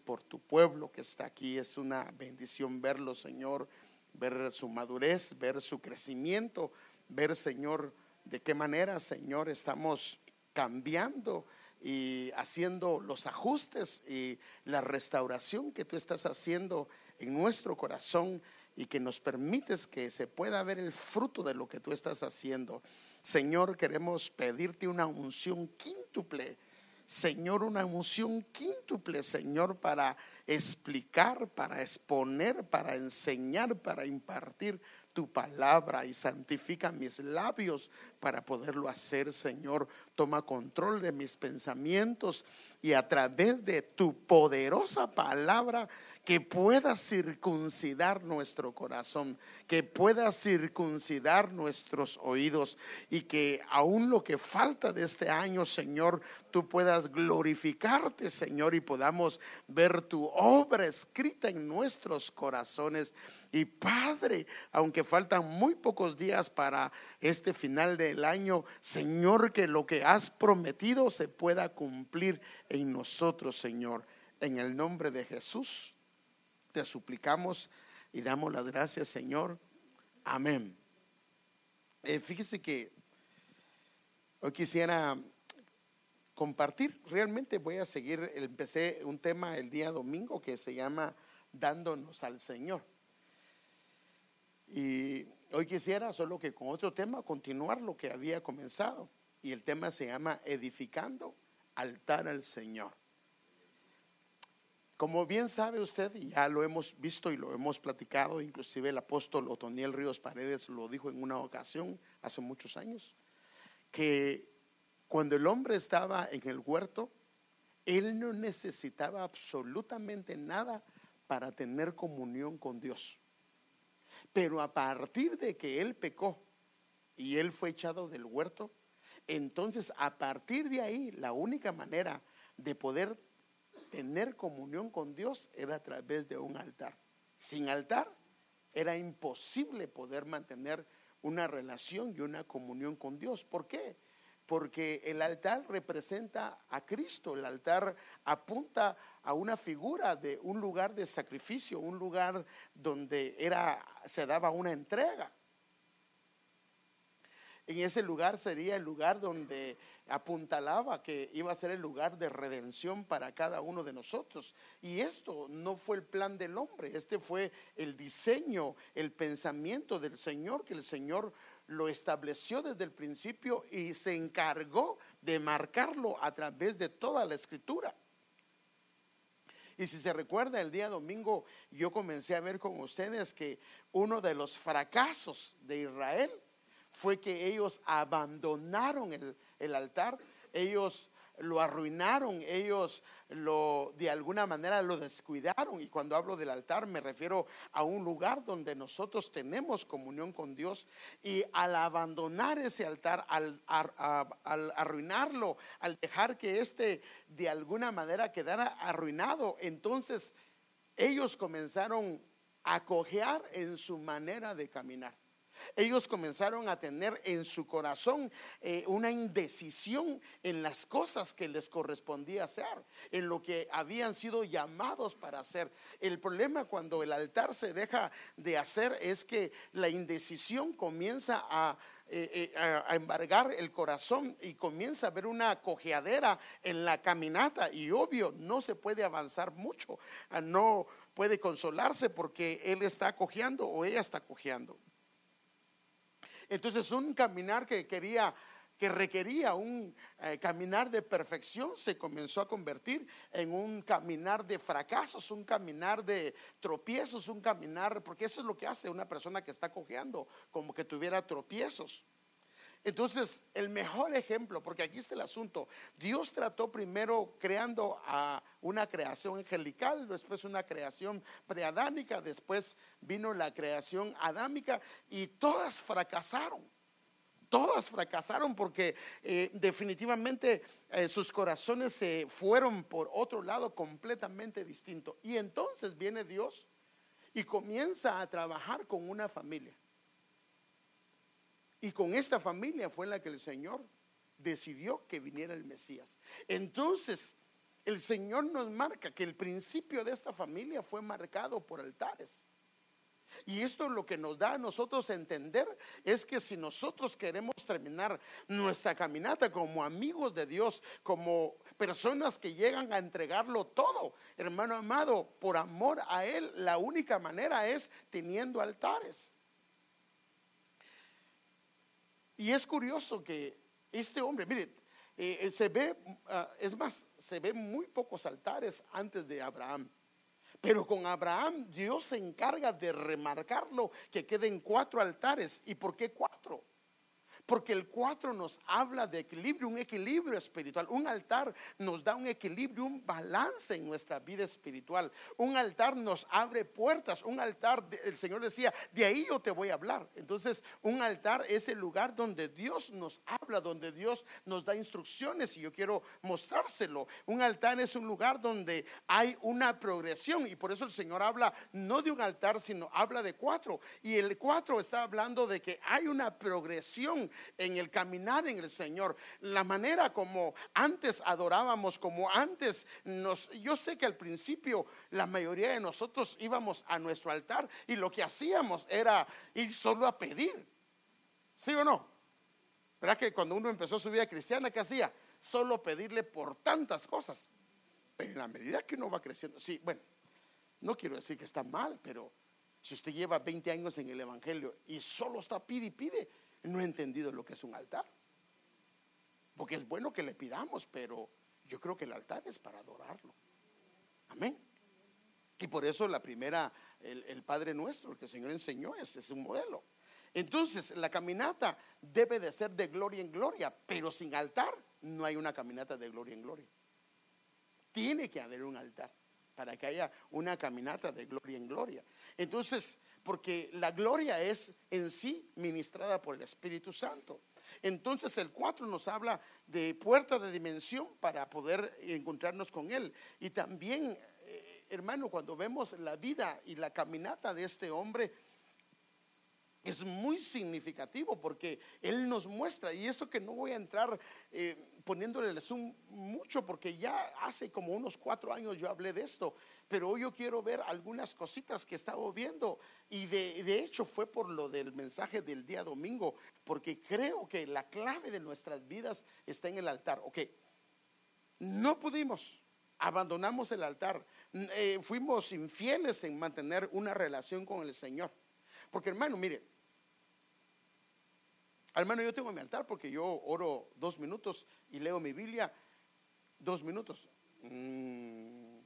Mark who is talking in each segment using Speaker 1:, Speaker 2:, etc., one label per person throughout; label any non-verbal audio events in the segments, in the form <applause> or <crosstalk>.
Speaker 1: por tu pueblo que está aquí. Es una bendición verlo, Señor, ver su madurez, ver su crecimiento, ver, Señor, de qué manera, Señor, estamos cambiando y haciendo los ajustes y la restauración que tú estás haciendo en nuestro corazón y que nos permites que se pueda ver el fruto de lo que tú estás haciendo. Señor, queremos pedirte una unción quíntuple. Señor, una unción quíntuple, Señor, para explicar, para exponer, para enseñar, para impartir tu palabra y santifica mis labios para poderlo hacer, Señor. Toma control de mis pensamientos y a través de tu poderosa palabra que pueda circuncidar nuestro corazón, que pueda circuncidar nuestros oídos y que aún lo que falta de este año, Señor, tú puedas glorificarte, Señor, y podamos ver tu obra escrita en nuestros corazones. Y Padre, aunque faltan muy pocos días para este final del año, Señor, que lo que has prometido se pueda cumplir en nosotros, Señor. En el nombre de Jesús te suplicamos y damos las gracias, Señor. Amén. Eh, fíjese que hoy quisiera compartir, realmente voy a seguir, empecé un tema el día domingo que se llama Dándonos al Señor. Y hoy quisiera, solo que con otro tema, continuar lo que había comenzado. Y el tema se llama Edificando altar al Señor. Como bien sabe usted, y ya lo hemos visto y lo hemos platicado, inclusive el apóstol Otoniel Ríos Paredes lo dijo en una ocasión hace muchos años, que cuando el hombre estaba en el huerto, él no necesitaba absolutamente nada para tener comunión con Dios. Pero a partir de que él pecó y él fue echado del huerto, entonces a partir de ahí la única manera de poder tener comunión con Dios era a través de un altar. Sin altar era imposible poder mantener una relación y una comunión con Dios. ¿Por qué? Porque el altar representa a Cristo, el altar apunta a una figura de un lugar de sacrificio, un lugar donde era se daba una entrega. En ese lugar sería el lugar donde apuntalaba que iba a ser el lugar de redención para cada uno de nosotros. Y esto no fue el plan del hombre, este fue el diseño, el pensamiento del Señor, que el Señor lo estableció desde el principio y se encargó de marcarlo a través de toda la escritura. Y si se recuerda, el día domingo yo comencé a ver con ustedes que uno de los fracasos de Israel fue que ellos abandonaron el, el altar, ellos lo arruinaron, ellos lo de alguna manera lo descuidaron. Y cuando hablo del altar me refiero a un lugar donde nosotros tenemos comunión con Dios. Y al abandonar ese altar, al, arruinarlo, al dejar que éste de alguna manera quedara arruinado, entonces ellos comenzaron a cojear en su manera de caminar ellos comenzaron a tener en su corazón eh, una indecisión en las cosas que les correspondía hacer, en lo que habían sido llamados para hacer. El problema cuando el altar se deja de hacer es que la indecisión comienza a eh, eh, embargar el corazón y comienza a ver una cojeadera en la caminata y obvio no se puede avanzar mucho, ah, no puede consolarse porque él está cojeando o ella está cojeando. Entonces un caminar que quería que requería un eh, caminar de perfección, se comenzó a convertir en un caminar de fracasos, un caminar de tropiezos, un caminar, porque eso es lo que hace una persona que está cojeando, como que tuviera tropiezos. Entonces, el mejor ejemplo, porque aquí está el asunto, Dios trató primero creando a una creación angelical, después una creación preadánica, después vino la creación adámica y todas fracasaron. Todas fracasaron porque eh, definitivamente eh, sus corazones se fueron por otro lado completamente distinto. Y entonces viene Dios y comienza a trabajar con una familia. Y con esta familia fue en la que el Señor decidió que viniera el Mesías. Entonces, el Señor nos marca que el principio de esta familia fue marcado por altares. Y esto lo que nos da a nosotros entender es que si nosotros queremos terminar nuestra caminata como amigos de Dios, como personas que llegan a entregarlo todo, hermano amado, por amor a Él, la única manera es teniendo altares. Y es curioso que este hombre, mire, eh, se ve, ah, es más, se ve muy pocos altares antes de Abraham. Pero con Abraham Dios se encarga de remarcarlo, que queden cuatro altares. ¿Y por qué cuatro? Porque el cuatro nos habla de equilibrio, un equilibrio espiritual. Un altar nos da un equilibrio, un balance en nuestra vida espiritual. Un altar nos abre puertas. Un altar, el Señor decía, de ahí yo te voy a hablar. Entonces, un altar es el lugar donde Dios nos habla, donde Dios nos da instrucciones y yo quiero mostrárselo. Un altar es un lugar donde hay una progresión y por eso el Señor habla no de un altar, sino habla de cuatro. Y el cuatro está hablando de que hay una progresión en el caminar en el Señor. La manera como antes adorábamos, como antes nos... Yo sé que al principio la mayoría de nosotros íbamos a nuestro altar y lo que hacíamos era ir solo a pedir. ¿Sí o no? ¿Verdad que cuando uno empezó su vida cristiana, ¿qué hacía? Solo pedirle por tantas cosas. Pero en la medida que uno va creciendo, sí, bueno, no quiero decir que está mal, pero si usted lleva 20 años en el Evangelio y solo está pide y pide, no he entendido lo que es un altar. Porque es bueno que le pidamos, pero yo creo que el altar es para adorarlo. Amén. Y por eso la primera, el, Padre Nuestro, el que el Señor enseñó, es, es un modelo. Entonces, la caminata debe de ser de gloria en gloria, pero sin altar no hay una caminata de gloria en gloria. Tiene que haber un altar para que haya una caminata de gloria en gloria. Entonces, porque la gloria es en sí ministrada por el Espíritu Santo. Entonces el 4 nos habla de puerta de dimensión para poder encontrarnos con Él. Y también, eh, hermano, cuando vemos la vida y la caminata de este hombre, es muy significativo porque Él nos muestra, y eso que no voy a entrar eh, poniéndole el zoom mucho, porque ya hace como unos cuatro años yo hablé de esto, pero hoy yo quiero ver algunas cositas que he estado viendo, y de, de hecho fue por lo del mensaje del día domingo, porque creo que la clave de nuestras vidas está en el altar. Ok, no pudimos, abandonamos el altar, eh, fuimos infieles en mantener una relación con el Señor. Porque hermano, mire, Hermano, yo tengo mi altar porque yo oro dos minutos y leo mi Biblia dos minutos. Mm,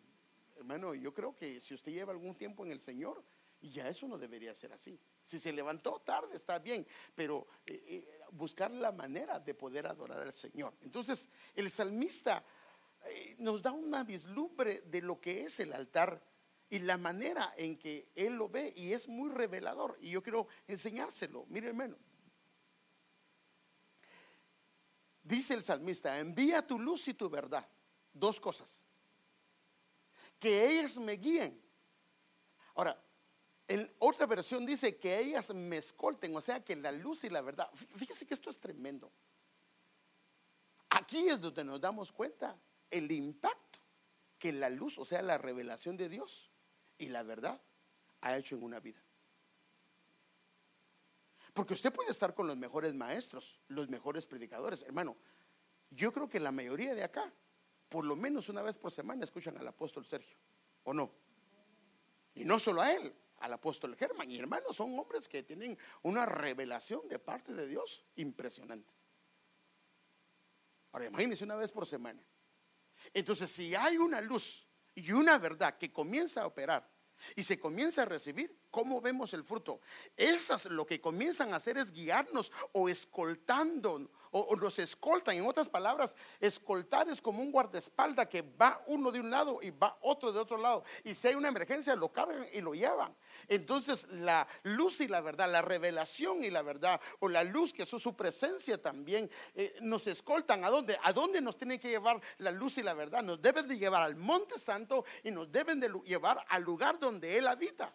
Speaker 1: hermano, yo creo que si usted lleva algún tiempo en el Señor, ya eso no debería ser así. Si se levantó tarde está bien, pero eh, eh, buscar la manera de poder adorar al Señor. Entonces, el salmista eh, nos da una vislumbre de lo que es el altar y la manera en que él lo ve y es muy revelador. Y yo quiero enseñárselo. Mire, hermano. Dice el salmista, envía tu luz y tu verdad. Dos cosas. Que ellas me guíen. Ahora, en otra versión dice que ellas me escolten, o sea que la luz y la verdad. Fíjese que esto es tremendo. Aquí es donde nos damos cuenta el impacto que la luz, o sea, la revelación de Dios y la verdad ha hecho en una vida. Porque usted puede estar con los mejores maestros, los mejores predicadores. Hermano, yo creo que la mayoría de acá, por lo menos una vez por semana, escuchan al apóstol Sergio. ¿O no? Y no solo a él, al apóstol Germán. Y hermanos, son hombres que tienen una revelación de parte de Dios impresionante. Ahora imagínense una vez por semana. Entonces, si hay una luz y una verdad que comienza a operar y se comienza a recibir, ¿cómo vemos el fruto? Esas lo que comienzan a hacer es guiarnos o escoltando o, nos escoltan. En otras palabras, escoltar es como un guardaespaldas que va uno de un lado y va otro de otro lado. Y si hay una emergencia, lo cargan y lo llevan. Entonces, la luz y la verdad, la revelación y la verdad, o la luz que es su presencia también, eh, nos escoltan. ¿A dónde? ¿A dónde nos tiene que llevar la luz y la verdad? Nos deben de llevar al Monte Santo y nos deben de llevar al lugar donde Él habita.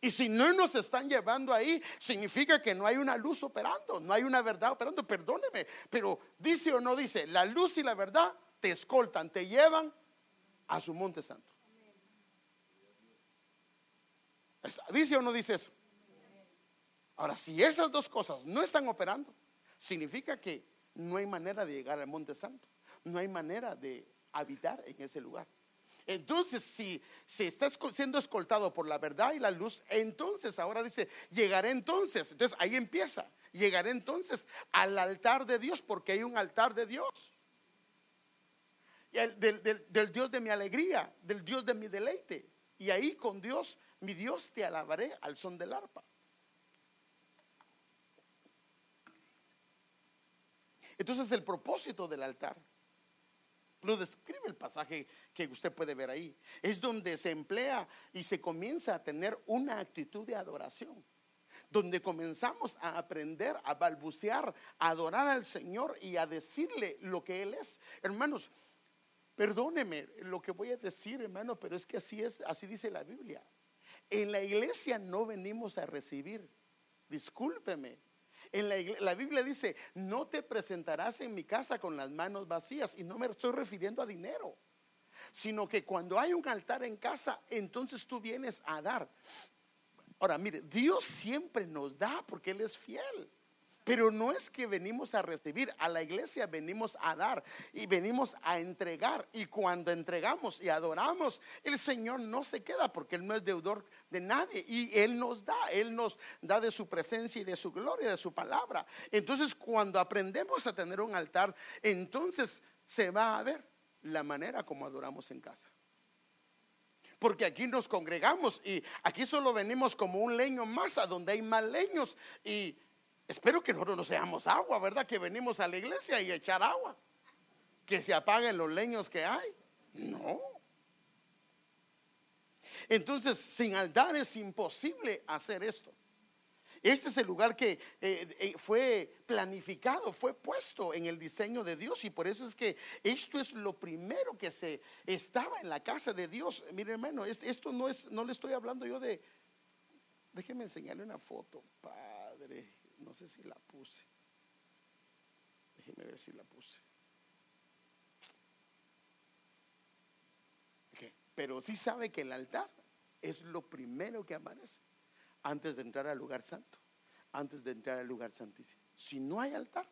Speaker 1: Y si no nos están llevando ahí, significa que no hay una luz operando, no hay una verdad operando. Perdóneme, pero dice o no dice, la luz y la verdad te escoltan, te llevan a su monte santo. ¿Dice o no dice eso? Ahora, si esas dos cosas no están operando, significa que no hay manera de llegar al monte santo, no hay manera de habitar en ese lugar. Entonces, si se está siendo escoltado por la verdad y la luz, entonces ahora dice, llegaré entonces. Entonces ahí empieza. Llegaré entonces al altar de Dios, porque hay un altar de Dios. del, del Dios de mi alegría, del Dios de mi deleite. Y ahí con Dios, mi Dios te alabaré al son del arpa. Entonces el propósito del altar lo describe el pasaje que usted puede ver ahí. Es donde se emplea y se comienza a tener una actitud de adoración. Donde comenzamos a aprender a balbucear, a adorar al Señor y a decirle lo que Él es. Hermanos, perdóneme lo que voy a decir, hermano, pero es que así es, así dice la Biblia. En la iglesia no venimos a recibir. Discúlpeme, en la, Biblia dice, no te presentarás en mi casa con las manos vacías. Y no me estoy refiriendo a dinero, sino que cuando hay un altar en casa, entonces tú vienes a dar. Ahora, mire, Dios siempre nos da porque Él es fiel. Pero no es que venimos a recibir, a la iglesia venimos a dar y venimos a entregar. Y cuando entregamos y adoramos, el Señor no se queda porque Él no es deudor de nadie. Y Él nos da, Él nos da de su presencia y de su gloria, de su palabra. Entonces cuando aprendemos a tener un altar, entonces se va a ver la manera como adoramos en casa porque aquí nos congregamos y aquí solo venimos como un leño más a donde hay más leños y Espero que nosotros no seamos agua, ¿verdad? Que venimos a la iglesia y echar agua. Que se apaguen los leños que hay. No. Entonces, sin altar es imposible hacer esto. Este es el lugar que eh, eh, fue planificado, fue puesto en el diseño de Dios y por eso es que esto es lo primero que se estaba en la casa de Dios. Mire hermano, esto no es, no le estoy hablando yo de, déjeme enseñarle una foto, Padre. No sé si la puse. Déjeme ver si la puse. Pero sí sabe que el altar es lo primero que aparece antes de entrar al lugar santo, antes de entrar al lugar santísimo. Si no hay altar,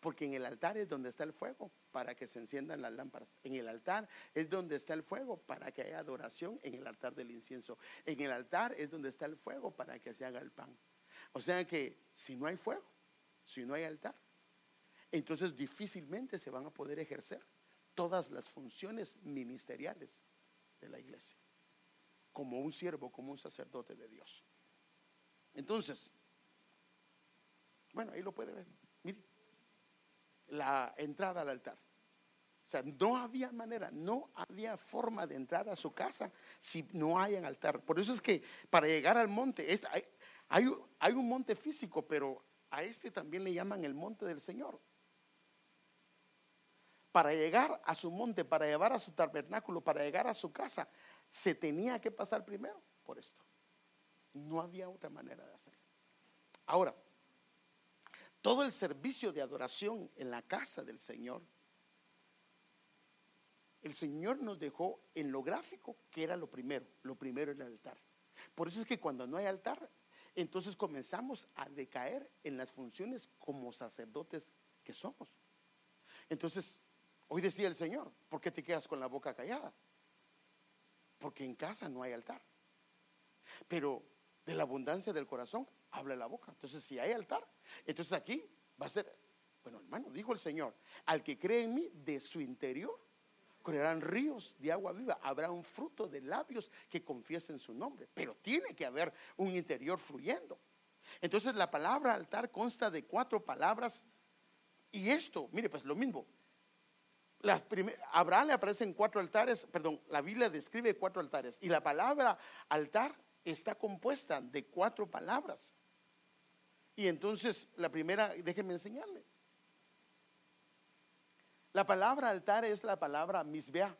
Speaker 1: porque en el altar es donde está el fuego para que se enciendan las lámparas. En el altar es donde está el fuego para que haya adoración en el altar del incienso. En el altar es donde está el fuego para que se haga el pan. O sea que si no hay fuego, si no hay altar, entonces difícilmente se van a poder ejercer todas las funciones ministeriales de la iglesia, como un siervo, como un sacerdote de Dios. Entonces, bueno, ahí lo puede ver. Mire, la entrada al altar. O sea, no había manera, no había forma de entrar a su casa si no hay altar. Por eso es que para llegar al monte, hay, un monte físico, pero a este también le llaman el monte del Señor. Para llegar a su monte, para llevar a su tabernáculo, para llegar a su casa, se tenía que pasar primero por esto. No había otra manera de hacerlo. Ahora, todo el servicio de adoración en la casa del Señor, el Señor nos dejó en lo gráfico que era lo primero, lo primero en el altar. Por eso es que cuando no hay altar, entonces comenzamos a decaer en las funciones como sacerdotes que somos. Entonces, hoy decía el Señor, ¿por qué te quedas con la boca callada? Porque en casa no hay altar. Pero de la abundancia del corazón habla la boca. Entonces, si hay altar, entonces aquí va a ser, bueno, hermano, dijo el Señor, al que cree en mí, de su interior correrán ríos de agua viva, habrá un fruto de labios que confiesen su nombre, pero tiene que haber un interior fluyendo. Entonces la palabra altar consta de cuatro palabras y esto, mire, pues lo mismo. Abraham le aparecen cuatro altares, perdón, la Biblia describe cuatro altares y la palabra altar está compuesta de cuatro palabras. Y entonces la primera, déjenme enseñarle. La palabra altar es la palabra misbea,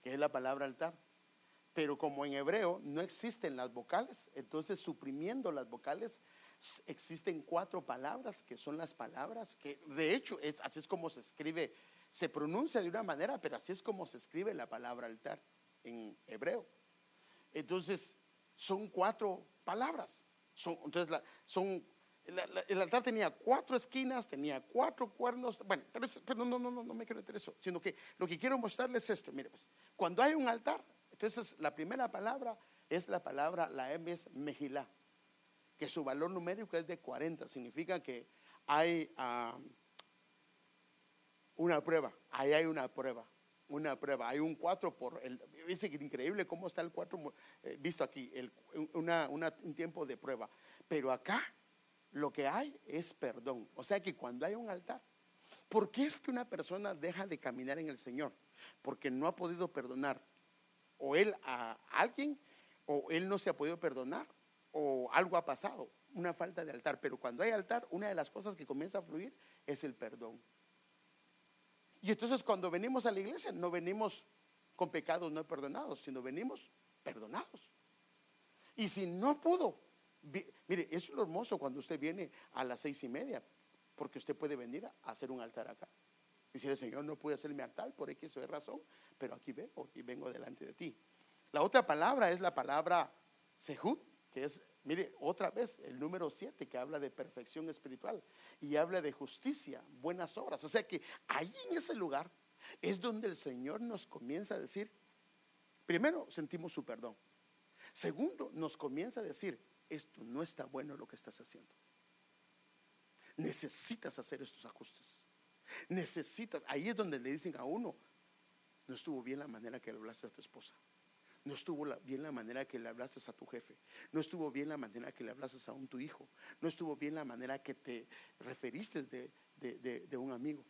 Speaker 1: que es la palabra altar. Pero como en hebreo no existen las vocales, entonces suprimiendo las vocales existen cuatro palabras que son las palabras que de hecho es así es como se escribe se pronuncia de una manera, pero así es como se escribe la palabra altar en hebreo. Entonces, son cuatro palabras. Son, entonces, son, el altar tenía cuatro esquinas, tenía cuatro cuernos. Bueno, pero, no, no, no, no me quiero meter eso, sino que lo que quiero mostrarles es esto. Mire, pues, cuando hay un altar, entonces la primera palabra es la palabra, la M es mejilá, que su valor numérico es de 40. Significa que hay una prueba, ahí hay una prueba una prueba. Hay un 4 por el. Dice que increíble cómo está el 4 eh, visto aquí, el, un tiempo de prueba. Pero acá lo que hay es perdón. O sea que cuando hay un altar, ¿por qué es que una persona deja de caminar en el Señor? Porque no ha podido perdonar o él a alguien, o él no se ha podido perdonar, o algo ha pasado, una falta de altar. Pero cuando hay altar, una de las cosas que comienza a fluir es el perdón. Y entonces cuando venimos a la iglesia no venimos con pecados no perdonados, sino venimos perdonados. Y si no pudo, mire, eso es lo hermoso cuando usted viene a las seis y media, porque usted puede venir a hacer un altar acá. el Señor, no puede hacer mi altar por X o razón, pero aquí vengo y vengo delante de ti. La otra palabra es la palabra sehut, que es Mire, otra vez el número 7 que habla de perfección espiritual y habla de justicia, buenas obras. O sea que ahí en ese lugar es donde el Señor nos comienza a decir, primero sentimos su perdón. Segundo, nos comienza a decir, esto no está bueno lo que estás haciendo. Necesitas hacer estos ajustes. Necesitas, ahí es donde le dicen a uno, no estuvo bien la manera que le hablaste a tu esposa. No estuvo bien la manera que le hablaste a tu jefe. No estuvo bien la manera que le hablaste a tu hijo. No estuvo bien la manera que te referiste de, un amigo.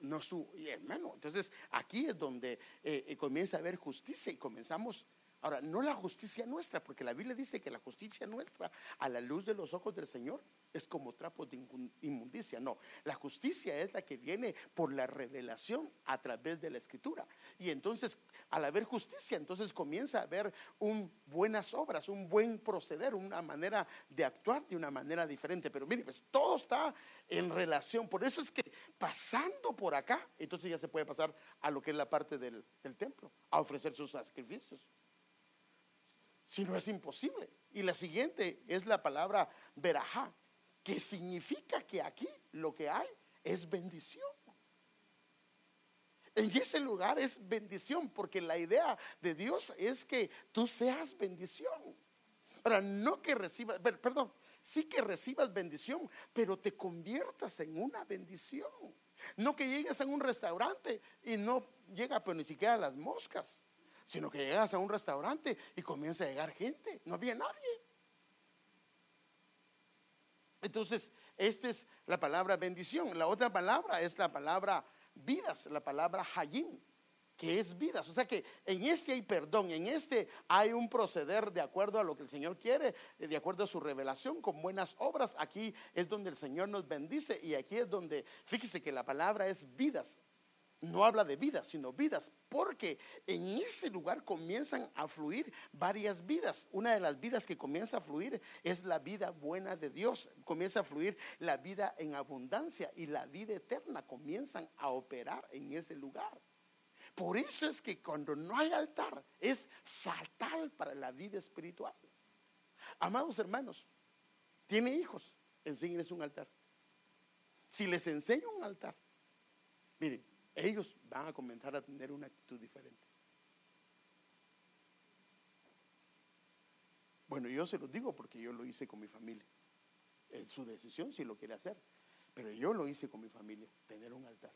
Speaker 1: No estuvo, y hermano, entonces aquí es donde eh, eh, comienza a haber justicia y comenzamos Ahora, no la justicia nuestra, porque la Biblia dice que la justicia nuestra a la luz de los ojos del Señor es como trapos de inmundicia. No, la justicia es la que viene por la revelación a través de la escritura. Y entonces, al haber justicia, entonces comienza a haber un buenas obras, un buen proceder, una manera de actuar de una manera diferente. Pero mire, pues todo está en relación. Por eso es que pasando por acá, entonces ya se puede pasar a lo que es la parte del, del templo, a ofrecer sus sacrificios. Si no es imposible. Y la siguiente es la palabra verajá, que significa que aquí lo que hay es bendición. En ese lugar es bendición, porque la idea de Dios es que tú seas bendición. Ahora, no que recibas, perdón, sí que recibas bendición, pero te conviertas en una bendición. No que llegues a un restaurante y no llega pero ni siquiera las moscas sino que llegas a un restaurante y comienza a llegar gente, no había nadie. Entonces, esta es la palabra bendición. La otra palabra es la palabra vidas, la palabra hayim, que es vidas. O sea que en este hay perdón, en este hay un proceder de acuerdo a lo que el Señor quiere, de acuerdo a su revelación, con buenas obras. Aquí es donde el Señor nos bendice y aquí es donde, fíjese que la palabra es vidas no habla de vidas, sino vidas, porque en ese lugar comienzan a fluir varias vidas. Una de las vidas que comienza a fluir es la vida buena de Dios, comienza a fluir la vida en abundancia y la vida eterna comienzan a operar en ese lugar. Por eso es que cuando no hay altar es fatal para la vida espiritual. Amados hermanos, tiene hijos, enséñenles un altar. Si les enseño un altar, miren, ellos van a comenzar a tener una actitud diferente. Bueno, yo se los digo porque yo lo hice con mi familia. Es su decisión si lo quiere hacer. Pero yo lo hice con mi familia, tener un altar.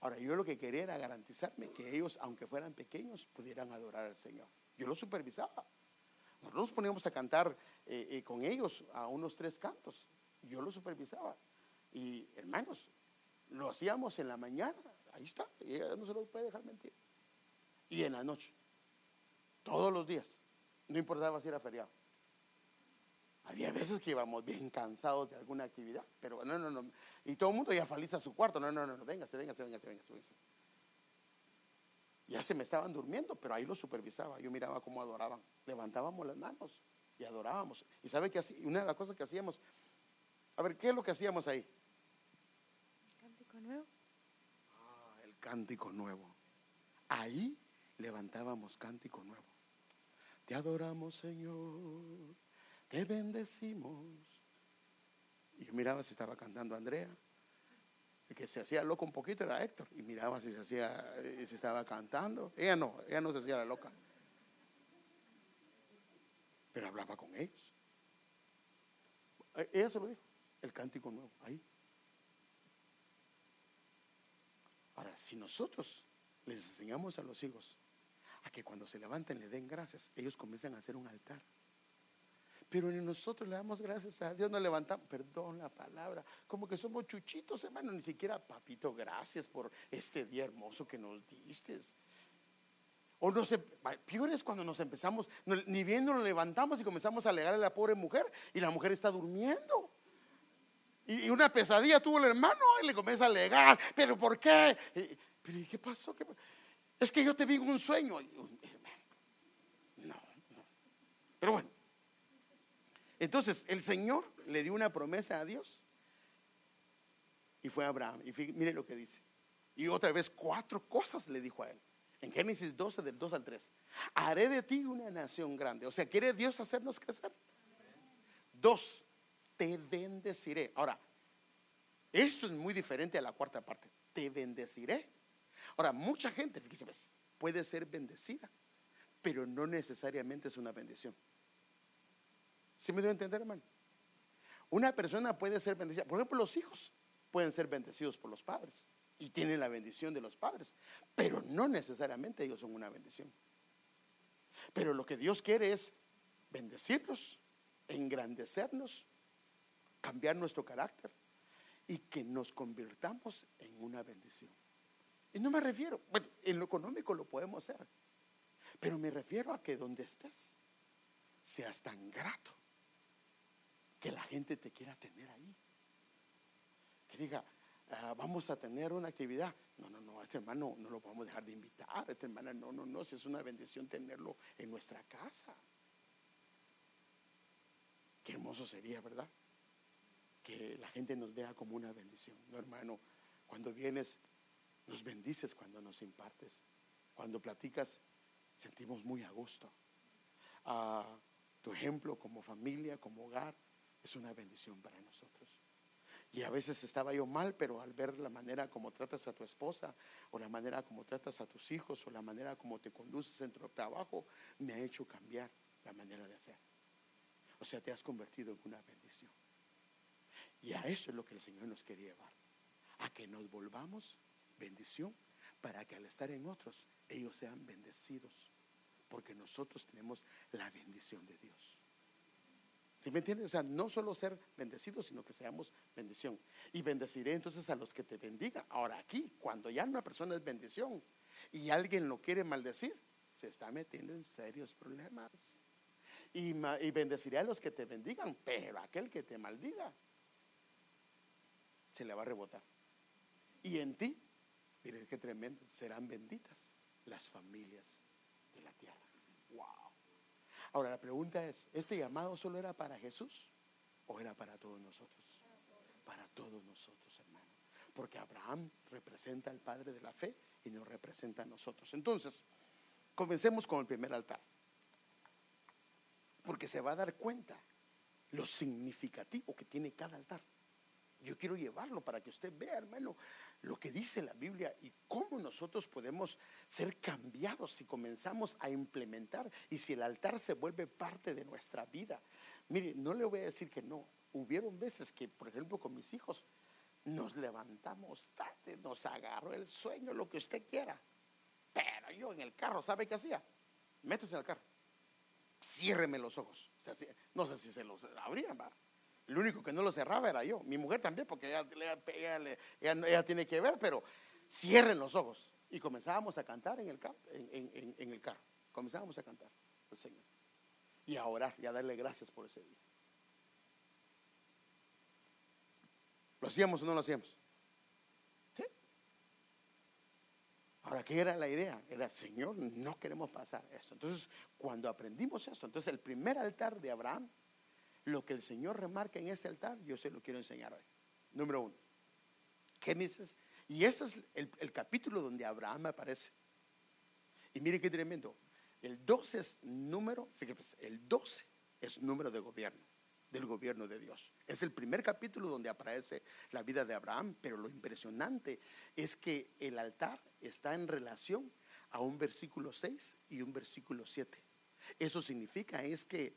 Speaker 1: Ahora, yo lo que quería era garantizarme que ellos, aunque fueran pequeños, pudieran adorar al Señor. Yo lo supervisaba. Nosotros nos poníamos a cantar eh, eh, con ellos a unos tres cantos. Yo lo supervisaba. Y hermanos, lo hacíamos en la mañana, ahí está, no se lo puede dejar mentir. Y en la noche, todos los días, no importaba si era feriado. Había veces que íbamos bien cansados de alguna actividad, pero no, no, no. Y todo el mundo ya feliz a su cuarto. No, no, no, no, véngase, véngase, véngase, véngase, véngase. Ya se me estaban durmiendo, pero ahí lo supervisaba. Yo miraba cómo adoraban. Levantábamos las manos y adorábamos. Y sabe que una de las cosas que hacíamos, a ver, ¿qué es lo que hacíamos ahí? Cántico nuevo. Ahí levantábamos cántico nuevo. Te adoramos, Señor. Te bendecimos. Y yo miraba si estaba cantando Andrea. El que se hacía loco un poquito era Héctor. Y miraba si se hacía, eh, si estaba cantando. Ella no, ella no se hacía la loca. Pero hablaba con ellos. Eh, ella se lo dijo. El cántico nuevo, ahí. Ahora, si nosotros les enseñamos a los hijos a que cuando se levanten le den gracias, ellos comienzan a hacer un altar. Pero ni nosotros le damos gracias a Dios, nos levantamos, perdón la palabra, como que somos chuchitos, hermano, ni siquiera, papito, gracias por este día hermoso que nos diste. O no sé, peor es cuando nos empezamos, ni bien nos levantamos y comenzamos a alegar a la pobre mujer y la mujer está durmiendo. Y, una pesadilla tuvo el hermano y le comienza a alegar, pero ¿por qué? pero ¿y qué pasó? Es que yo te vi en un sueño. No, no. Pero bueno. Entonces el Señor le dio una promesa a Dios y fue a Abraham. Y mire lo que dice. Y otra vez cuatro cosas le dijo a él. En Génesis 12, del 2 al 3. Haré de ti una nación grande. O sea, ¿quiere Dios hacernos crecer? Dos, te bendeciré. Ahora, esto es muy diferente a la cuarta parte. Te bendeciré. Ahora, mucha gente, fíjese, puede ser bendecida, pero no necesariamente es una bendición. ¿Sí me debo entender, hermano? Una persona puede ser bendecida. Por ejemplo, los hijos pueden ser bendecidos por los padres y tienen la bendición de los padres, pero no necesariamente ellos son una bendición. Pero lo que Dios quiere es bendecirnos, engrandecernos, cambiar nuestro carácter y que nos convirtamos en una bendición. Y no me refiero, bueno, en lo económico lo podemos hacer, pero me refiero a que donde estés seas tan grato que la gente te quiera tener ahí. Que diga, ah, vamos a tener una actividad. No, no, no, este hermano no lo podemos dejar de invitar. Este hermano, no, no, no, si es una bendición tenerlo en nuestra casa. Qué hermoso sería, ¿verdad? Que la gente nos vea como una bendición. No, hermano, cuando vienes, nos bendices cuando nos impartes. Cuando platicas, sentimos muy a gusto. Ah, tu ejemplo como familia, como hogar, es una bendición para nosotros. Y a veces estaba yo mal, pero al ver la manera como tratas a tu esposa, o la manera como tratas a tus hijos, o la manera como te conduces en tu trabajo, me ha hecho cambiar la manera de hacer. O sea, te has convertido en una bendición. Y a eso es lo que el Señor nos quiere llevar. A que nos volvamos bendición para que al estar en otros, ellos sean bendecidos. Porque nosotros tenemos la bendición de Dios. ¿Sí me entiendes? O sea, no solo ser bendecidos, sino que seamos bendición. Y bendeciré entonces a los que te bendigan. Ahora aquí, cuando ya una persona es bendición y alguien lo quiere maldecir, se está metiendo en serios problemas. Y, bendeciré a los que te bendigan, pero aquel que te maldiga, se le va a rebotar. Y en ti, miren qué tremendo, serán benditas las familias de la tierra. Wow. Ahora la pregunta es, ¿este llamado solo era para Jesús o era para todos nosotros? Para todos nosotros, hermano. Porque Abraham representa al Padre de la fe y nos representa a nosotros. Entonces, comencemos con el primer altar. Porque se va a dar cuenta lo significativo que tiene cada altar. Yo quiero llevarlo para que usted vea, hermano, lo que dice la Biblia y cómo nosotros podemos ser cambiados si comenzamos a implementar y si el altar se vuelve parte de nuestra vida. Mire, no le voy a decir que no. Hubieron veces que, por ejemplo, con mis hijos, nos levantamos tarde, nos agarró el sueño, lo que usted quiera. Pero yo en el carro, ¿sabe qué hacía? Métese en el carro. Ciérreme los ojos. no sé si se los abrían, ¿va? El único que no lo cerraba era yo. Mi mujer también, porque ella, tiene que ver, pero cierren los ojos. Y comenzábamos a cantar en el, en, el carro. Comenzábamos a cantar al Señor. Y a orar y a darle gracias por ese día. ¿Lo hacíamos o no lo hacíamos? ¿Sí? Ahora, ¿qué era la idea? Era, Señor, no queremos pasar esto. Entonces, cuando aprendimos esto, entonces el primer altar de Abraham lo que el Señor remarca en este altar, yo se lo quiero enseñar hoy. Número uno, Génesis, Y ese es el, capítulo donde Abraham aparece. Y mire qué tremendo. El 12 es número, fíjese, el 12 es número de gobierno, del gobierno de Dios. Es el primer capítulo donde aparece la vida de Abraham, pero lo impresionante es que el altar está en relación a un versículo 6 y un versículo 7. Eso significa es que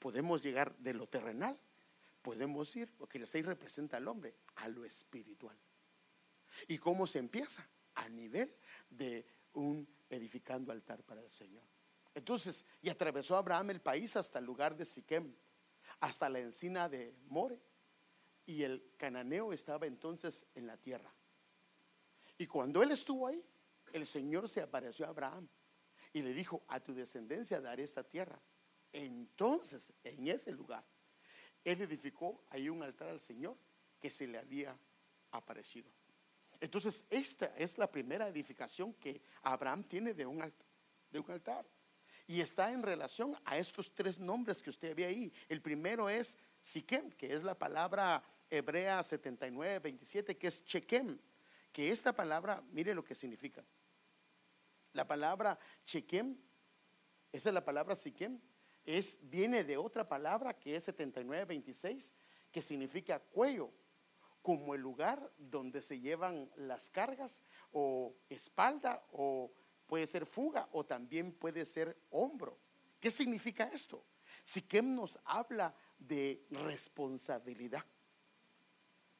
Speaker 1: podemos llegar de lo terrenal, podemos ir, porque el 6 representa al hombre, a lo espiritual. ¿Y cómo se empieza? A nivel de un edificando altar para el Señor. Entonces, y atravesó Abraham el país hasta el lugar de Siquem, hasta la encina de More, y el cananeo estaba entonces en la tierra. Y cuando él estuvo ahí, el Señor se apareció a Abraham y le dijo, a tu descendencia daré esta tierra. Entonces, en ese lugar, él edificó ahí un altar al Señor que se le había aparecido. Entonces, esta es la primera edificación que Abraham tiene de un, altar. Y está en relación a estos tres nombres que usted ve ahí. El primero es Siquem, que es la palabra hebrea 79, 27, que es Chequem. Que esta palabra, mire lo que significa. La palabra Chequem, esa es la palabra Siquem, es, viene de otra palabra que es 79, 26, que significa cuello como el lugar donde se llevan las cargas o espalda o puede ser fuga o también puede ser hombro. ¿Qué significa esto? Siquem nos habla de responsabilidad.